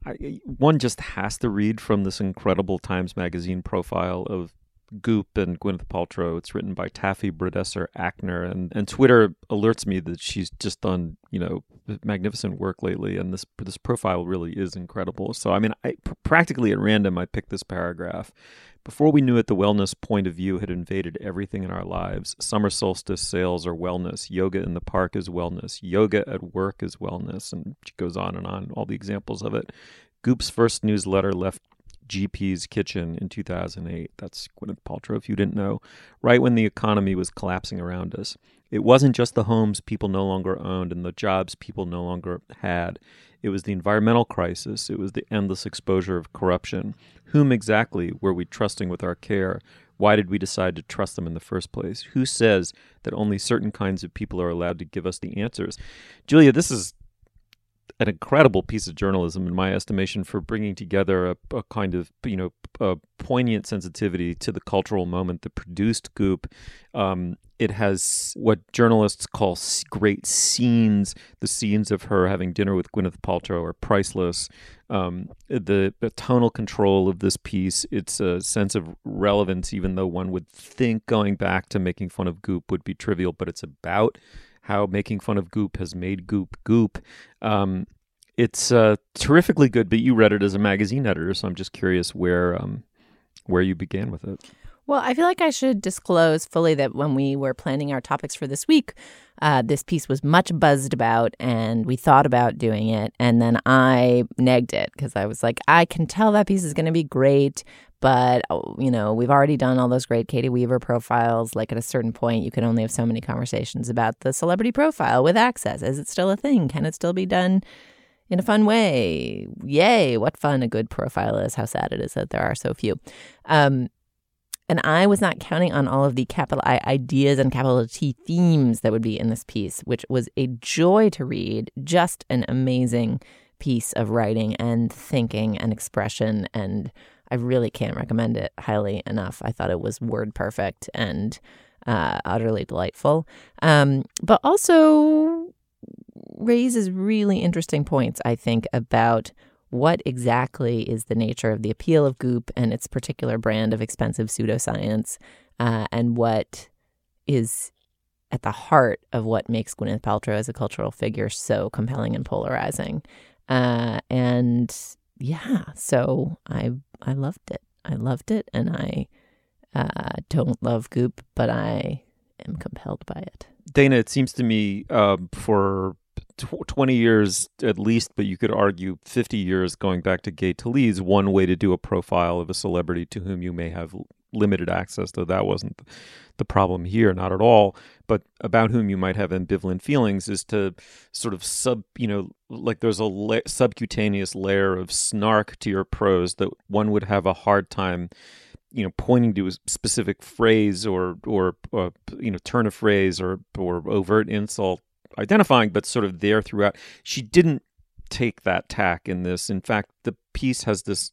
Speaker 2: I, one just has to read from this incredible Times Magazine profile of Goop and Gwyneth Paltrow. It's written by Taffy Brodesser Akner, and and Twitter alerts me that she's just done you know magnificent work lately, and this this profile really is incredible. So I mean, I, practically at random, I picked this paragraph, before we knew it, the wellness point of view had invaded everything in our lives. Summer solstice sales are wellness. Yoga in the park is wellness. Yoga at work is wellness. And she goes on and on, all the examples of it. Goop's first newsletter left GP's kitchen in 2008. That's Gwyneth Paltrow, if you didn't know, right when the economy was collapsing around us. It wasn't just the homes people no longer owned and the jobs people no longer had. It was the environmental crisis. It was the endless exposure of corruption. Whom exactly were we trusting with our care? Why did we decide to trust them in the first place? Who says that only certain kinds of people are allowed to give us the answers? Julia, this is an incredible piece of journalism, in my estimation, for bringing together a, a kind of you know a poignant sensitivity to the cultural moment that produced Goop. Um, it has what journalists call great scenes. The scenes of her having dinner with Gwyneth Paltrow are priceless. Um, the, the, tonal control of this piece, its a sense of relevance, even though one would think going back to making fun of Goop would be trivial, but it's about how making fun of Goop has made Goop Goop. Um, it's uh, terrifically good, but you read it as a magazine editor, so I'm just curious where um, where you began with it.
Speaker 3: Well, I feel like I should disclose fully that when we were planning our topics for this week, uh, this piece was much buzzed about, and we thought about doing it. And then I negged it because I was like, I can tell that piece is going to be great, but oh, you know, we've already done all those great Caity Weaver profiles. Like at a certain point, you can only have so many conversations about the celebrity profile with access. Is it still a thing? Can it still be done? in a fun way. Yay, what fun a good profile is. How sad it is that there are so few. Um, and I was not counting on all of the capital I ideas and capital T themes that would be in this piece, which was a joy to read. Just an amazing piece of writing and thinking and expression. And I really can't recommend it highly enough. I thought it was word perfect and uh, utterly delightful. Um, but also raises really interesting points, I think, about what exactly is the nature of the appeal of Goop and its particular brand of expensive pseudoscience, uh, and what is at the heart of what makes Gwyneth Paltrow as a cultural figure so compelling and polarizing. Uh, and yeah, so I I loved it. I loved it, and I uh, don't love Goop, but I am compelled by it.
Speaker 2: Dana, it seems to me uh, for 20 years at least, but you could argue 50 years going back to Gay Talese, one way to do a profile of a celebrity to whom you may have limited access, though that wasn't the problem here, not at all, but about whom you might have ambivalent feelings is to sort of sub, you know, like there's a la- subcutaneous layer of snark to your prose that one would have a hard time you know pointing to a specific phrase or or, or uh, you know turn of phrase or or overt insult identifying, but sort of there throughout. She didn't take that tack in this. In fact, the piece has this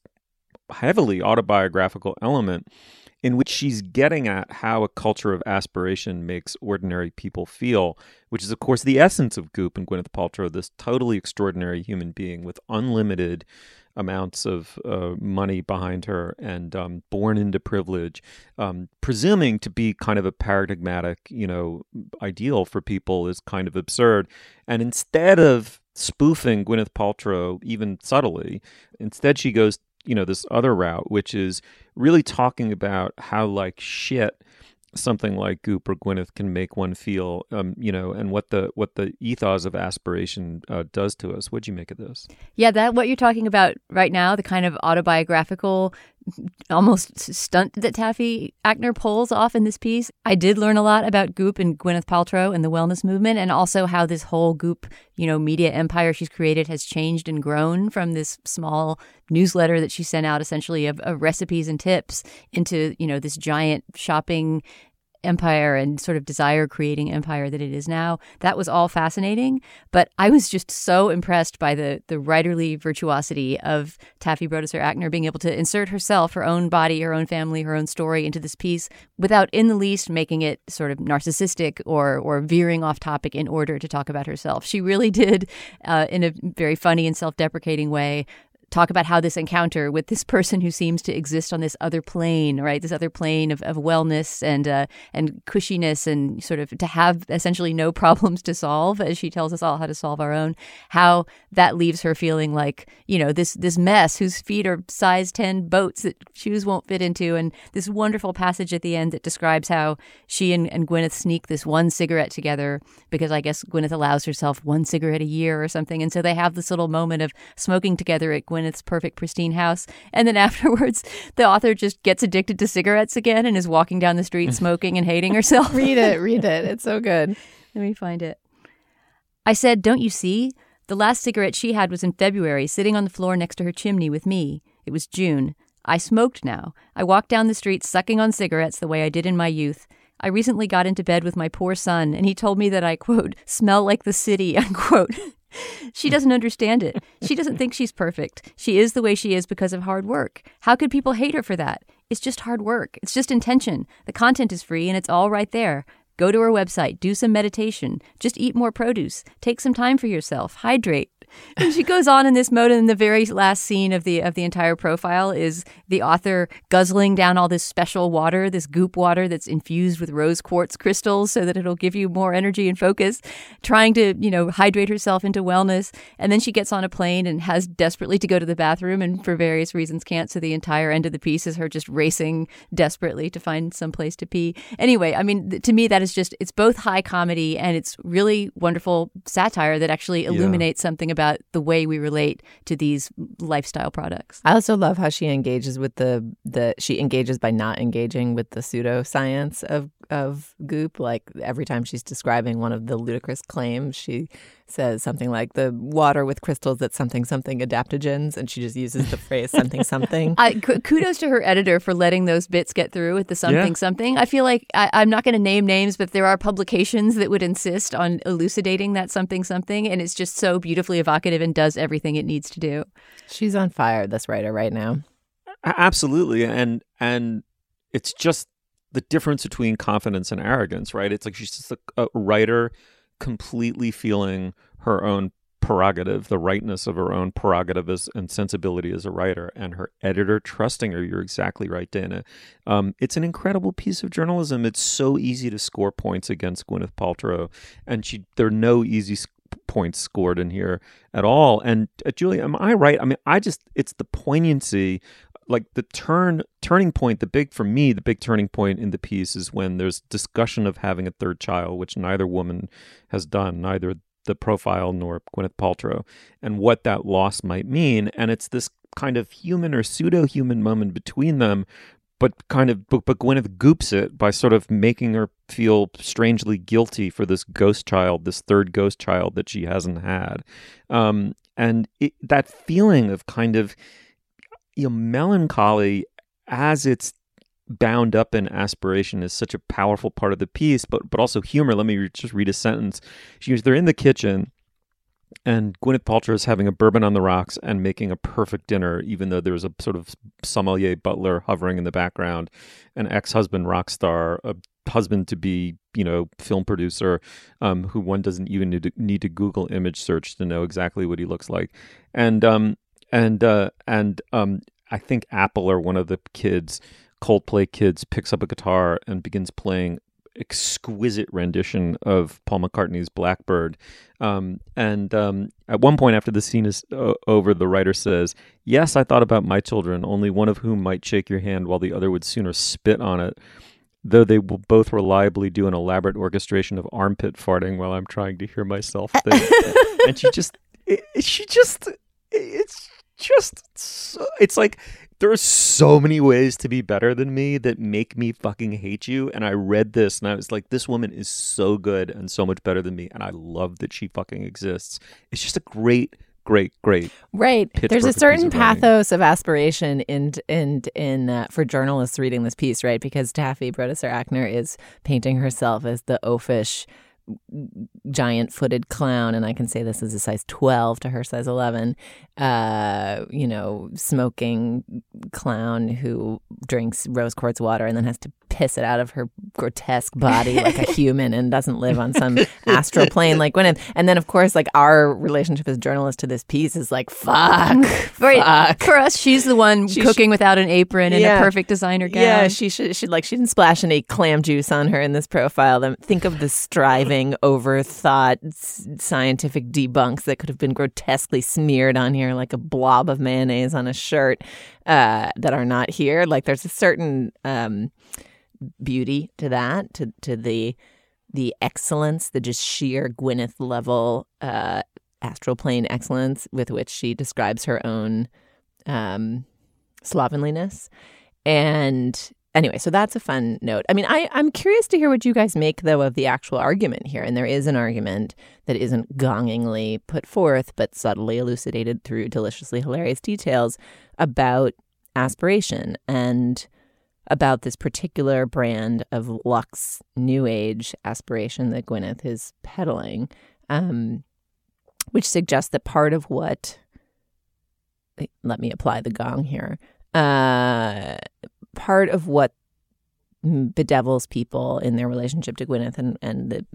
Speaker 2: heavily autobiographical element in which she's getting at how a culture of aspiration makes ordinary people feel, which is, of course, the essence of Goop and Gwyneth Paltrow, this totally extraordinary human being with unlimited amounts of uh, money behind her and um, born into privilege, um, presuming to be kind of a paradigmatic, you know, ideal for people is kind of absurd. And instead of spoofing Gwyneth Paltrow even subtly, instead she goes, you know, this other route, which is really talking about how like shit something like Goop or Gwyneth can make one feel, um, you know, and what the what the ethos of aspiration uh, does to us. What'd you make of this?
Speaker 4: Yeah, that what you're talking about right now, the kind of autobiographical, almost stunt that Taffy Akner pulls off in this piece. I did learn a lot about Goop and Gwyneth Paltrow and the wellness movement, and also how this whole Goop, you know, media empire she's created has changed and grown from this small newsletter that she sent out, essentially of, of recipes and tips, into you know this giant shopping empire and sort of desire creating empire that it is now. That was all fascinating, but I was just so impressed by the the writerly virtuosity of Taffy Brodesser Akner being able to insert herself, her own body, her own family, her own story into this piece without in the least making it sort of narcissistic or or veering off topic in order to talk about herself. She really did, uh, in a very funny and self deprecating way, talk about how this encounter with this person who seems to exist on this other plane, right? This other plane of, of wellness and uh, and cushiness, and sort of to have essentially no problems to solve, as she tells us all how to solve our own. How that leaves her feeling like you know this this mess whose feet are size ten boats that shoes won't fit into, and this wonderful passage at the end that describes how she and, and Gwyneth sneak this one cigarette together because I guess Gwyneth allows herself one cigarette a year or something, and so they have this little moment of smoking together at Gwyneth Gwyneth's perfect, pristine house. And then afterwards, the author just gets addicted to cigarettes again and is walking down the street smoking and hating herself.
Speaker 3: read it, read it. It's so good.
Speaker 4: Let me find it. I said, Don't you see? The last cigarette she had was in February, sitting on the floor next to her chimney with me. It was June. I smoked now. I walked down the street sucking on cigarettes the way I did in my youth. I recently got into bed with my poor son, and he told me that I, quote, smell like the city, unquote. She doesn't understand it. She doesn't think she's perfect. She is the way she is because of hard work. How could people hate her for that? It's just hard work. It's just intention. The content is free and it's all right there. Go to her website, do some meditation, just eat more produce, take some time for yourself, hydrate, and she goes on in this mode and the very last scene of the of the entire profile is the author guzzling down all this special water this goop water that's infused with rose quartz crystals so that it'll give you more energy and focus trying to you know hydrate herself into wellness and then she gets on a plane and has desperately to go to the bathroom and for various reasons can't so the entire end of the piece is her just racing desperately to find some place to pee anyway i mean to me that is just it's both high comedy and it's really wonderful satire that actually illuminates yeah. something about the way we relate to these lifestyle products.
Speaker 3: I also love how she engages with the the she engages by not engaging with the pseudoscience of of goop. Like every time she's describing one of the ludicrous claims, she says something like the water with crystals that something something adaptogens, and she just uses the phrase something something.
Speaker 4: I, kudos to her editor for letting those bits get through with the something yeah. something. I feel like I, I'm not going to name names, but there are publications that would insist on elucidating that something something, and it's just so beautifully evocative and does everything it needs to do.
Speaker 3: She's on fire, this writer, right now.
Speaker 2: Absolutely, and and it's just the difference between confidence and arrogance, right? It's like she's just a, a writer completely feeling her own prerogative, the rightness of her own prerogative as, and sensibility as a writer, and her editor trusting her. You're exactly right, Dana. Um, it's an incredible piece of journalism. It's so easy to score points against Gwyneth Paltrow, and she there are no easy points scored in here at all. And uh, Julia, am I right? I mean, I just it's the poignancy like the turn turning point the big for me the big turning point in the piece is when there's discussion of having a third child which neither woman has done neither the profile nor Gwyneth Paltrow and what that loss might mean. And it's this kind of human or pseudo human moment between them but kind of but, but Gwyneth goops it by sort of making her feel strangely guilty for this ghost child, this third ghost child that she hasn't had, um, and it, that feeling of kind of you know, melancholy as it's bound up in aspiration is such a powerful part of the piece, but but also humor. Let me re- just read a sentence. She they're in the kitchen, and Gwyneth Paltrow is having a bourbon on the rocks and making a perfect dinner, even though there's a sort of sommelier butler hovering in the background, an ex-husband rock star, a husband to be, you know, film producer, um, who one doesn't even need to, need to Google image search to know exactly what he looks like, and um, and uh, and um, I think Apple or one of the kids, Coldplay kids, picks up a guitar and begins playing exquisite rendition of Paul McCartney's Blackbird. Um, and um, at one point after the scene is uh, over, the writer says, "Yes, I thought about my children, only one of whom might shake your hand, while the other would sooner spit on it." Though they will both reliably do an elaborate orchestration of armpit farting while I'm trying to hear myself think, and she just, it, she just, it's just so, it's like there are so many ways to be better than me that make me fucking hate you. And i read this and i was like this woman is so good and so much better than me. And i love that she fucking exists. It's just a great great great
Speaker 3: right. there's a certain of pathos of aspiration in in in uh, for journalists reading this piece right? Because taffy brodesser-akner is painting herself as the oafish giant footed clown, and I can say this is a size 12 to her size 11, uh, you know, smoking clown who drinks rose quartz water and then has to piss it out of her grotesque body like a human and doesn't live on some astral plane like Gwyneth. And then, of course, like our relationship as journalists to this piece is like, fuck. right. Fuck.
Speaker 4: For us, she's the one she cooking without an apron in yeah. a perfect designer gown.
Speaker 3: Yeah, she should, she like, she didn't splash any clam juice on her in this profile. Then think of the striving, overthought scientific debunks that could have been grotesquely smeared on here like a blob of mayonnaise on a shirt uh, that are not here. Like there's a certain um, beauty to that, to to the the excellence, the just sheer Gwyneth level uh, astral plane excellence with which she describes her own um, slovenliness. And anyway, so that's a fun note. I mean, I, I'm curious to hear what you guys make, though, of the actual argument here. And there is an argument that isn't gongingly put forth, but subtly elucidated through deliciously hilarious details about aspiration and about this particular brand of luxe new age aspiration that Gwyneth is peddling. Um, which suggests that part of what let me apply the gong here. Uh, part of what bedevils people in their relationship to Gwyneth and and that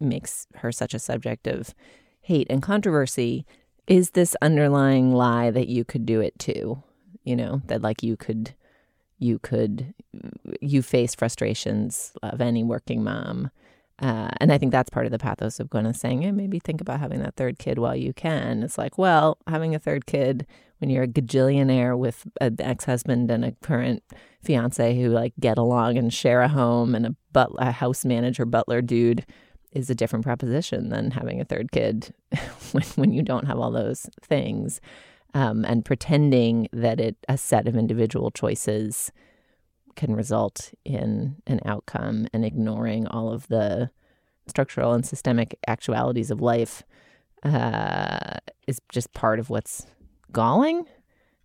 Speaker 3: makes her such a subject of hate and controversy is this underlying lie that you could do it too. You know that like you could you could you face frustrations of any working mom uh, and I think that's part of the pathos of Gwyneth saying, hey, maybe think about having that third kid while you can. It's like, well, having a third kid when you're a gajillionaire with an ex husband and a current fiance who like get along and share a home and a, but- a house manager butler dude is a different proposition than having a third kid when, when you don't have all those things. Um, and pretending that it a set of individual choices can result in an outcome and ignoring all of the structural and systemic actualities of life uh, is just part of what's galling.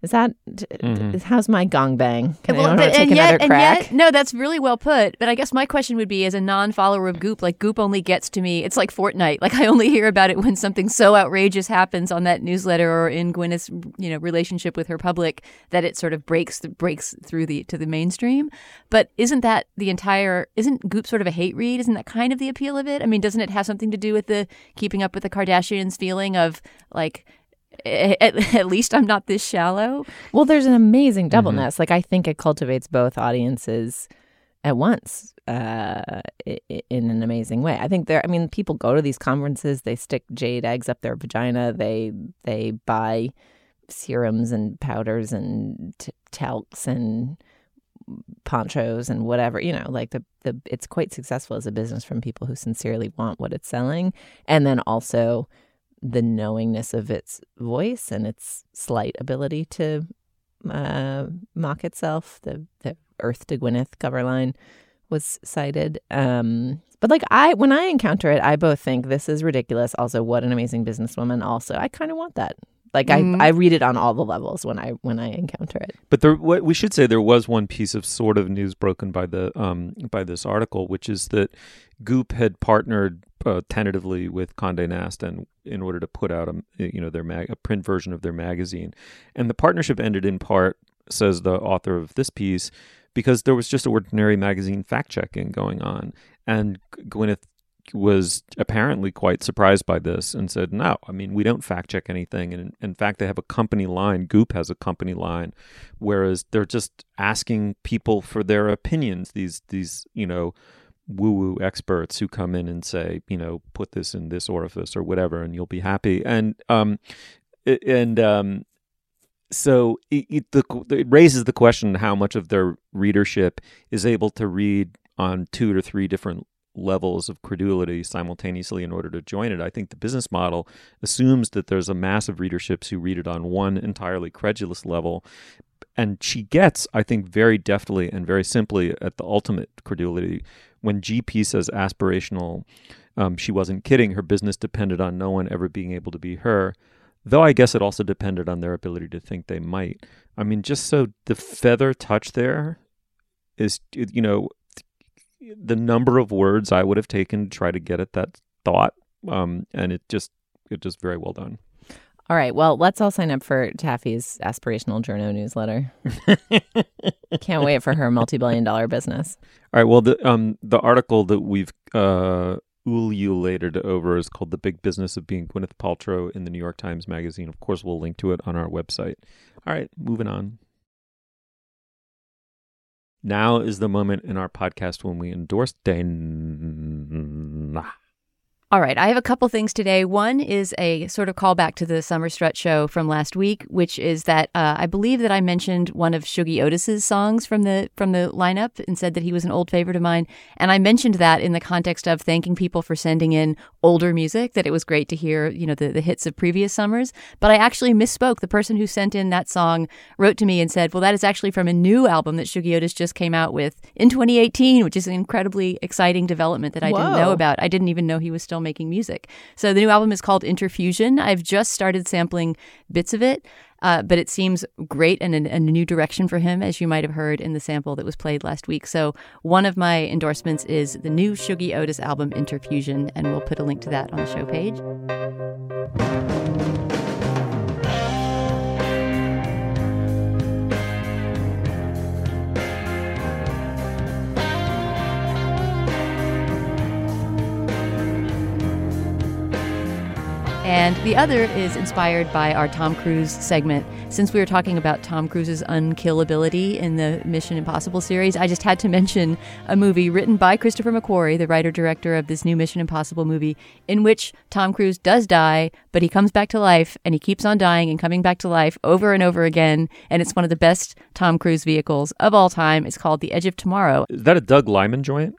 Speaker 3: Is that mm-hmm. how's my gong bang? Can well, but, take and yet,
Speaker 4: and yet, no, that's really well put. But I guess my question would be, as a non-follower of Goop, like Goop only gets to me. It's like Fortnite. Like I only hear about it when something so outrageous happens on that newsletter or in Gwyneth's, you know, relationship with her public that it sort of breaks breaks through the to the mainstream. But isn't that the entire? Isn't Goop sort of a hate read? Isn't that kind of the appeal of it? I mean, doesn't it have something to do with the keeping up with the Kardashians feeling of like at, at, least I'm not this shallow.
Speaker 3: Well, there's an amazing mm-hmm. doubleness. Mm-hmm. Like I think it cultivates both audiences at once uh, in an amazing way. I think there. I mean, people go to these conferences. They stick jade eggs up their vagina. They they buy serums and powders and t- talcs and ponchos and whatever you know like the, the it's quite successful as a business from people who sincerely want what it's selling and then also the knowingness of its voice and its slight ability to uh, mock itself. The the Earth to Gwyneth cover line was cited. Um, but like I, when I encounter it, I both think this is ridiculous. Also, what an amazing businesswoman. Also, I kind of want that. Like mm-hmm. I, I read it on all the levels when I when I encounter it.
Speaker 2: But there, what we should say, there was one piece of sort of news broken by the um by this article, which is that Goop had partnered uh, tentatively with Condé Nast and in order to put out a you know their mag- a print version of their magazine, and the partnership ended in part, says the author of this piece, because there was just ordinary magazine fact checking going on, and Gwyneth was apparently quite surprised by this and said, "No, I mean we don't fact check anything." And in, in fact, they have a company line. Goop has a company line, whereas they're just asking people for their opinions. These these you know woo woo experts who come in and say, you know, put this in this orifice or whatever, and you'll be happy. And um, and um, so it, it, the, it raises the question how much of their readership is able to read on two to three different levels of credulity simultaneously in order to join it. I think the business model assumes that there's a massive readerships who read it on one entirely credulous level. And she gets, I think, very deftly and very simply at the ultimate credulity when GP says aspirational, um, she wasn't kidding. Her business depended on no one ever being able to be her. Though I guess it also depended on their ability to think they might. I mean, just so the feather touch there is, you know, the number of words I would have taken to try to get at that thought. Um, and it just, it just very well done.
Speaker 3: All right. Well, let's all sign up for Taffy's aspirational journal newsletter. Can't wait for her multi-billion dollar business.
Speaker 2: All right. Well, the um the article that we've uh ululated over is called "The Big Business of Being Gwyneth Paltrow" in the New York Times Magazine. Of course, we'll link to it on our website. All right, moving on. Now is the moment in our podcast when we endorse Dana.
Speaker 4: All right, I have a couple things today. One is a sort of callback to the Summer Strut show from last week, which is that uh, I believe that I mentioned one of Shuggie Otis's songs from the from the lineup and said that he was an old favorite of mine. And I mentioned that in the context of thanking people for sending in older music, that it was great to hear, you know, the, the hits of previous summers. But I actually misspoke. The person who sent in that song wrote to me and said, "Well, that is actually from a new album that Shuggie Otis just came out with in 2018, which is an incredibly exciting development that I Whoa. didn't know about. I didn't even know he was still." Still making music. So the new album is called Interfusion. I've just started sampling bits of it. Uh, but it seems great and a, a new direction for him, as you might have heard in the sample that was played last week. So, one of my endorsements is the new Shuggie Otis album, Interfusion, and we'll put a link to that on the show page. And the other is inspired by our Tom Cruise segment. Since we were talking about Tom Cruise's unkillability in the Mission Impossible series, I just had to mention a movie written by Christopher McQuarrie, the writer director of this new Mission Impossible movie, in which Tom Cruise does die, but he comes back to life and he keeps on dying and coming back to life over and over again. And it's one of the best Tom Cruise vehicles of all time. It's called The Edge of Tomorrow.
Speaker 2: Is that a Doug Liman joint?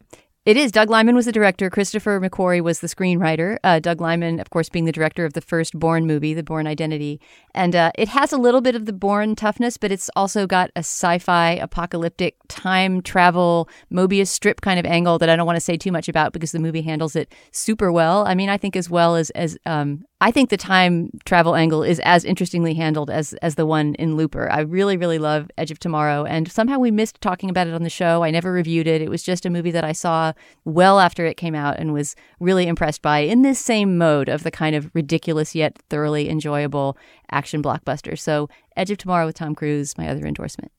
Speaker 4: It is. Doug Liman was the director. Christopher McQuarrie was the screenwriter. Uh, Doug Liman, of course, being the director of the first Bourne movie, The Bourne Identity. And uh, it has a little bit of the Bourne toughness, but it's also got a sci fi, apocalyptic, time travel, Mobius strip kind of angle that I don't want to say too much about because the movie handles it super well. I mean, I think as well as, as um, I think the time travel angle is as interestingly handled as as the one in Looper. I really, really love Edge of Tomorrow, and somehow we missed talking about it on the show. I never reviewed it. It was just a movie that I saw well after it came out and was really impressed by in this same mode of the kind of ridiculous yet thoroughly enjoyable action blockbuster. So Edge of Tomorrow with Tom Cruise, my other endorsement.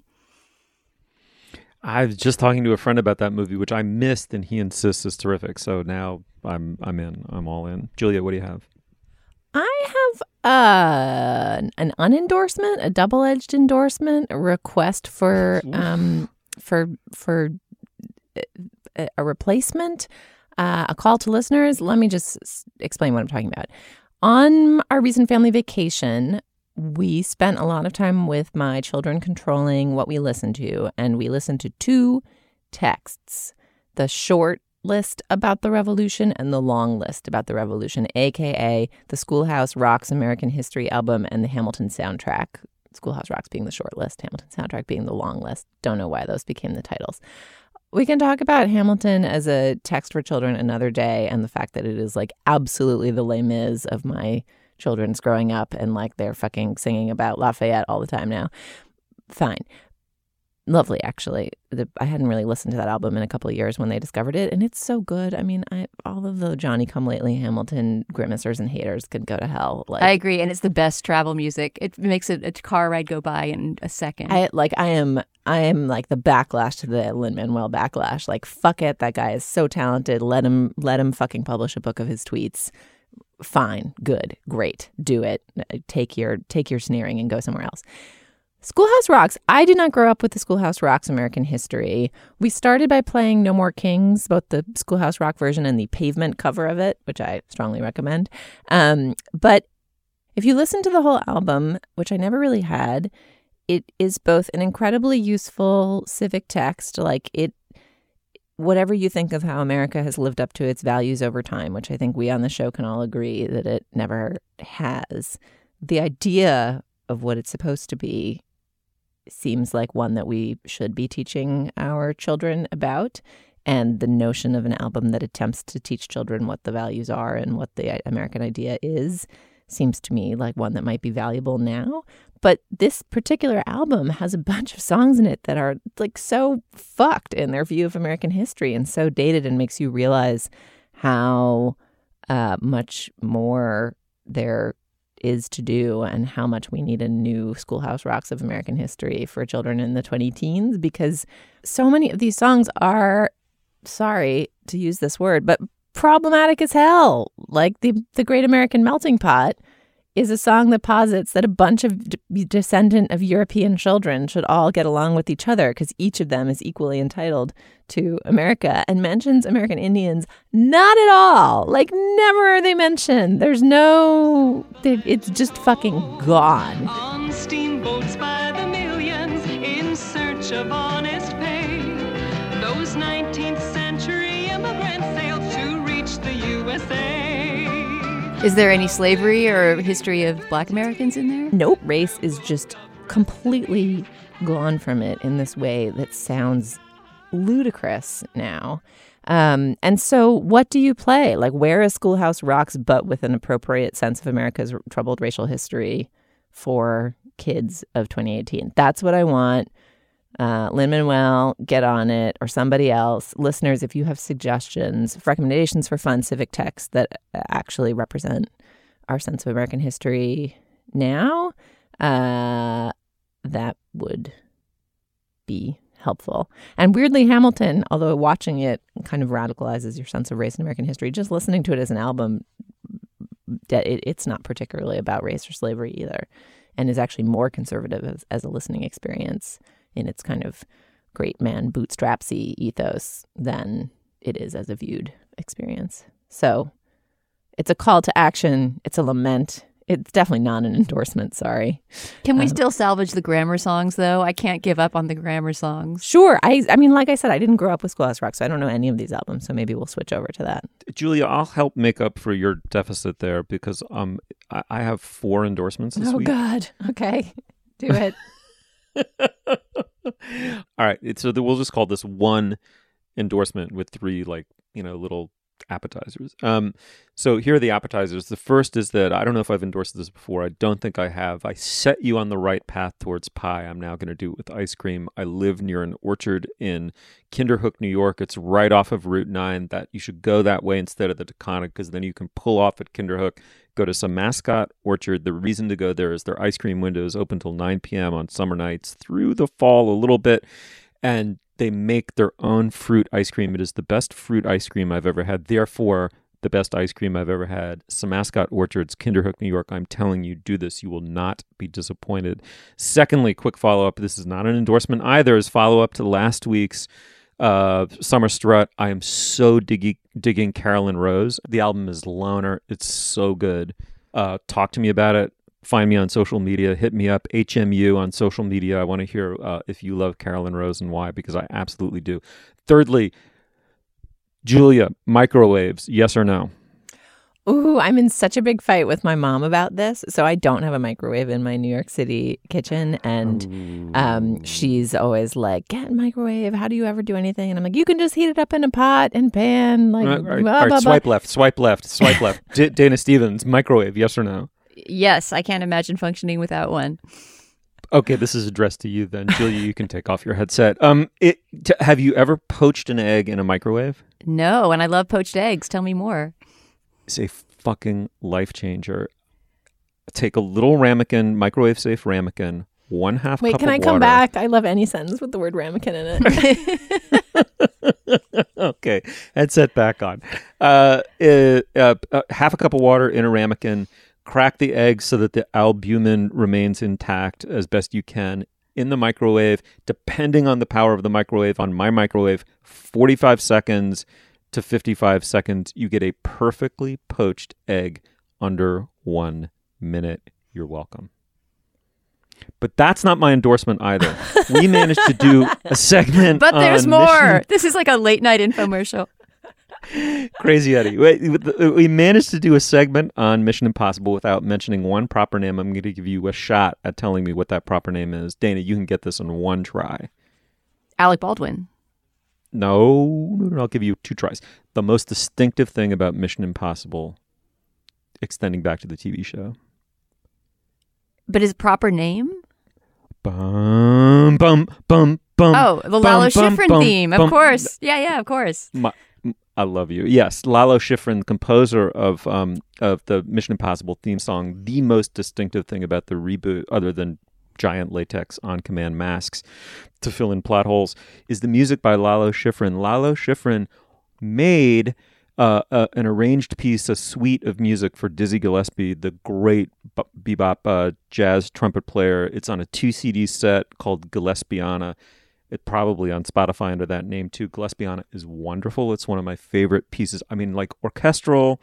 Speaker 2: I was just talking to a friend about that movie, which I missed, and he insists is terrific. So now I'm I'm in. I'm all in. Julia, what do you have?
Speaker 3: I have uh, an unendorsement, a double-edged endorsement, a request for um, for for uh, a replacement, uh, a call to listeners. Let me just explain what I'm talking about. On our recent family vacation, we spent a lot of time with my children controlling what we listened to, and we listened to two texts the short list about the revolution and the long list about the revolution, aka the Schoolhouse Rocks American History album and the Hamilton soundtrack. Schoolhouse Rocks being the short list, Hamilton soundtrack being the long list. Don't know why those became the titles. We can talk about Hamilton as a text for children another day and the fact that it is like absolutely the Les Mis of my children's growing up and like they're fucking singing about Lafayette all the time now. Fine. Lovely, actually. The, I hadn't really listened to that album in a couple of years when they discovered it, and it's so good. I mean, I, all of the Johnny Come Lately Hamilton grimacers and haters could go to hell. Like,
Speaker 4: I agree, and it's the best travel music. It makes a, a car ride go by in a second.
Speaker 3: I like I am I am like the backlash to the Lin Manuel backlash. Like fuck it, that guy is so talented. Let him let him fucking publish a book of his tweets. Fine, good, great, do it. Take your take your sneering and go somewhere else. Schoolhouse Rocks. I did not grow up with the Schoolhouse Rocks American history. We started by playing No More Kings, both the Schoolhouse Rock version and the pavement cover of it, which I strongly recommend. Um, but if you listen to the whole album, which I never really had, it is both an incredibly useful civic text, like it whatever you think of how America has lived up to its values over time, which I think we on the show can all agree that it never has. The idea of what it's supposed to be seems like one that we should be teaching our children about. And the notion of an album that attempts to teach children what the values are and what the uh, American idea is seems to me like one that might be valuable now. But this particular album has a bunch of songs in it that are like so fucked in their view of American history and so dated and makes you realize how uh, much more there is to do and how much we need a new Schoolhouse Rocks of American history for children in the 20 teens because so many of these songs are, sorry to use this word, but problematic as hell. Like the, the Great American Melting Pot is a song that posits that a bunch of d- descendant of European children should all get along with each other because each of them is equally entitled to America and mentions American Indians not at all. Like never are they mentioned. There's no it's just fucking gone.
Speaker 8: The USA.
Speaker 4: Is there any slavery or history of black Americans in there?
Speaker 3: Nope, race is just completely gone from it in this way that sounds ludicrous now. Um, and so, what do you play? Like, where is Schoolhouse Rocks, but with an appropriate sense of America's r- troubled racial history for kids of 2018? That's what I want. Uh, Lin Manuel, get on it, or somebody else. Listeners, if you have suggestions, recommendations for fun civic texts that uh, actually represent our sense of American history now, uh, that would be helpful. And weirdly, Hamilton, although watching it kind of radicalizes your sense of race in American history, just listening to it as an album it, it's not particularly about race or slavery either, and is actually more conservative as, as a listening experience in its kind of great man bootstrapsy ethos than it is as a viewed experience. So it's a call to action. It's a lament. It's definitely not an endorsement. Sorry.
Speaker 4: Can we
Speaker 3: Um,
Speaker 4: still salvage the grammar songs though? I can't give up on the grammar songs.
Speaker 3: Sure. I I mean, like I said, I didn't grow up with Schoolhouse Rock, so I don't know any of these albums. So maybe we'll switch over to that.
Speaker 2: Julia, I'll help make up for your deficit there because um I, I have four endorsements this
Speaker 3: oh
Speaker 2: week.
Speaker 3: God. Okay. Do it.
Speaker 2: All right, so we'll just call this one endorsement with three like you know little appetizers. Um, so here are the appetizers. The first is that I don't know if I've endorsed this before. I don't think I have. I set you on the right path towards pie. I'm now going to do it with ice cream. I live near an orchard in Kinderhook, New York. It's right off of Route Nine. That you should go that way instead of the Taconic because then you can pull off at Kinderhook go to Samascott orchard. The reason to go there is their ice cream window is open till 9 p.m. on summer nights through the fall a little bit. And they make their own fruit ice cream. It is the best fruit ice cream I've ever had. Therefore, the best ice cream I've ever had. Samascott orchards, Kinderhook, New York. I'm telling you, do this. You will not be disappointed. Secondly, quick follow up. This is not an endorsement either. Is follow up to last week's uh, Summer Strut. I am so digging, digging Caroline Rose. The album is Loner. It's so good. Uh, talk to me about it. Find me on social media. Hit me up, HMU on social media. I want to hear uh, if you love Caroline Rose and why, because I absolutely do. Thirdly, Julia, microwaves, yes or no?
Speaker 3: Ooh, I'm in such a big fight with my mom about this. So I don't have a microwave in my New York City kitchen. And um, she's always like, get a microwave. How do you ever do anything? And I'm like, you can just heat it up in a pot and pan. Like,
Speaker 2: All right, all right,
Speaker 3: blah,
Speaker 2: all right,
Speaker 3: blah, blah.
Speaker 2: swipe left, swipe left, swipe left. D- Dana Stevens, microwave, yes or no?
Speaker 4: Yes, I can't imagine functioning without one.
Speaker 2: Okay, this is addressed to you then, Julia. You can take off your headset. Um, it, t- have you ever poached an egg in a microwave?
Speaker 4: No, and I love poached eggs. Tell me more.
Speaker 2: It's a fucking life changer. Take a little ramekin, microwave safe ramekin, one half cup.
Speaker 3: Wait,
Speaker 2: can
Speaker 3: I come
Speaker 2: water.
Speaker 3: back? I love any sentence with the word ramekin in it.
Speaker 2: okay, headset back on. Uh, uh, uh, uh, half a cup of water in a ramekin. Crack the egg so that the albumin remains intact as best you can in the microwave. Depending on the power of the microwave, on my microwave, 45 seconds to 55 seconds, you get a perfectly poached egg under one minute. You're welcome. But that's not my endorsement either. We managed to do a segment,
Speaker 4: But there's more.
Speaker 2: Mission
Speaker 4: This is like a late night infomercial.
Speaker 2: Crazy Eddie. We, we managed to do a segment on Mission Impossible without mentioning one proper name. I'm going to give you a shot at telling me what that proper name is. Dana, you can get this in one try.
Speaker 4: Alec Baldwin.
Speaker 2: No, no, no, I'll give you two tries. The most distinctive thing about Mission Impossible, extending back to the TV show.
Speaker 4: But his proper name?
Speaker 2: Bum, bum, bum, bum.
Speaker 4: Oh, the
Speaker 2: bum,
Speaker 4: Lalo
Speaker 2: bum,
Speaker 4: Schifrin
Speaker 2: bum,
Speaker 4: theme. Of course. Yeah, yeah, of course.
Speaker 2: My, I love you. Yes, Lalo Schifrin, composer of um of the Mission Impossible theme song, the most distinctive thing about the reboot, other than giant latex on command masks to fill in plot holes, is the music by Lalo Schifrin. Lalo Schifrin made uh, uh, an arranged piece, a suite of music for Dizzy Gillespie, the great b- bebop uh, jazz trumpet player. It's on a two CD set called Gillespiana. It probably on Spotify under that name too. Gillespiana is wonderful. It's one of my favorite pieces. I mean, like orchestral,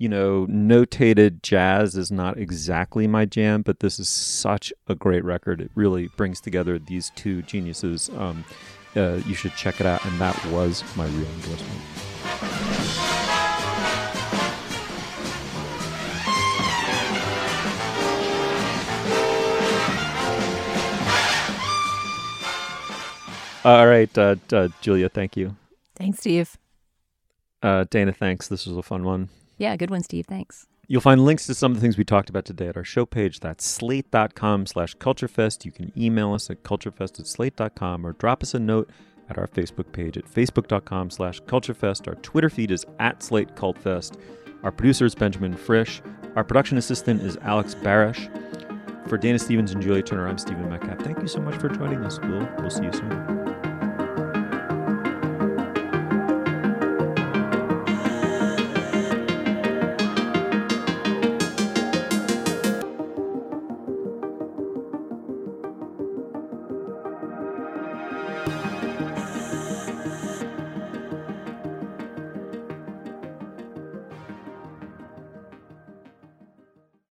Speaker 2: you know, notated jazz is not exactly my jam, but this is such a great record. It really brings together these two geniuses. Um, uh, you should check it out. And that was my real endorsement. All right, uh, uh, Julia, thank you.
Speaker 3: Thanks, Steve.
Speaker 2: Uh, Dana, thanks. This was a fun one.
Speaker 4: Yeah, good one, Steve. Thanks.
Speaker 2: You'll find links to some of the things we talked about today at our show page. That's slate.com slash culturefest. You can email us at culturefest at slate.com or drop us a note at our Facebook page at facebook.com slash culturefest. Our Twitter feed is at slate cultfest. Our producer is Benjamin Frisch. Our production assistant is Alex Barish. For Dana Stevens and Julia Turner, I'm Stephen Metcalf. Thank you so much for joining us. We'll, we'll see you soon.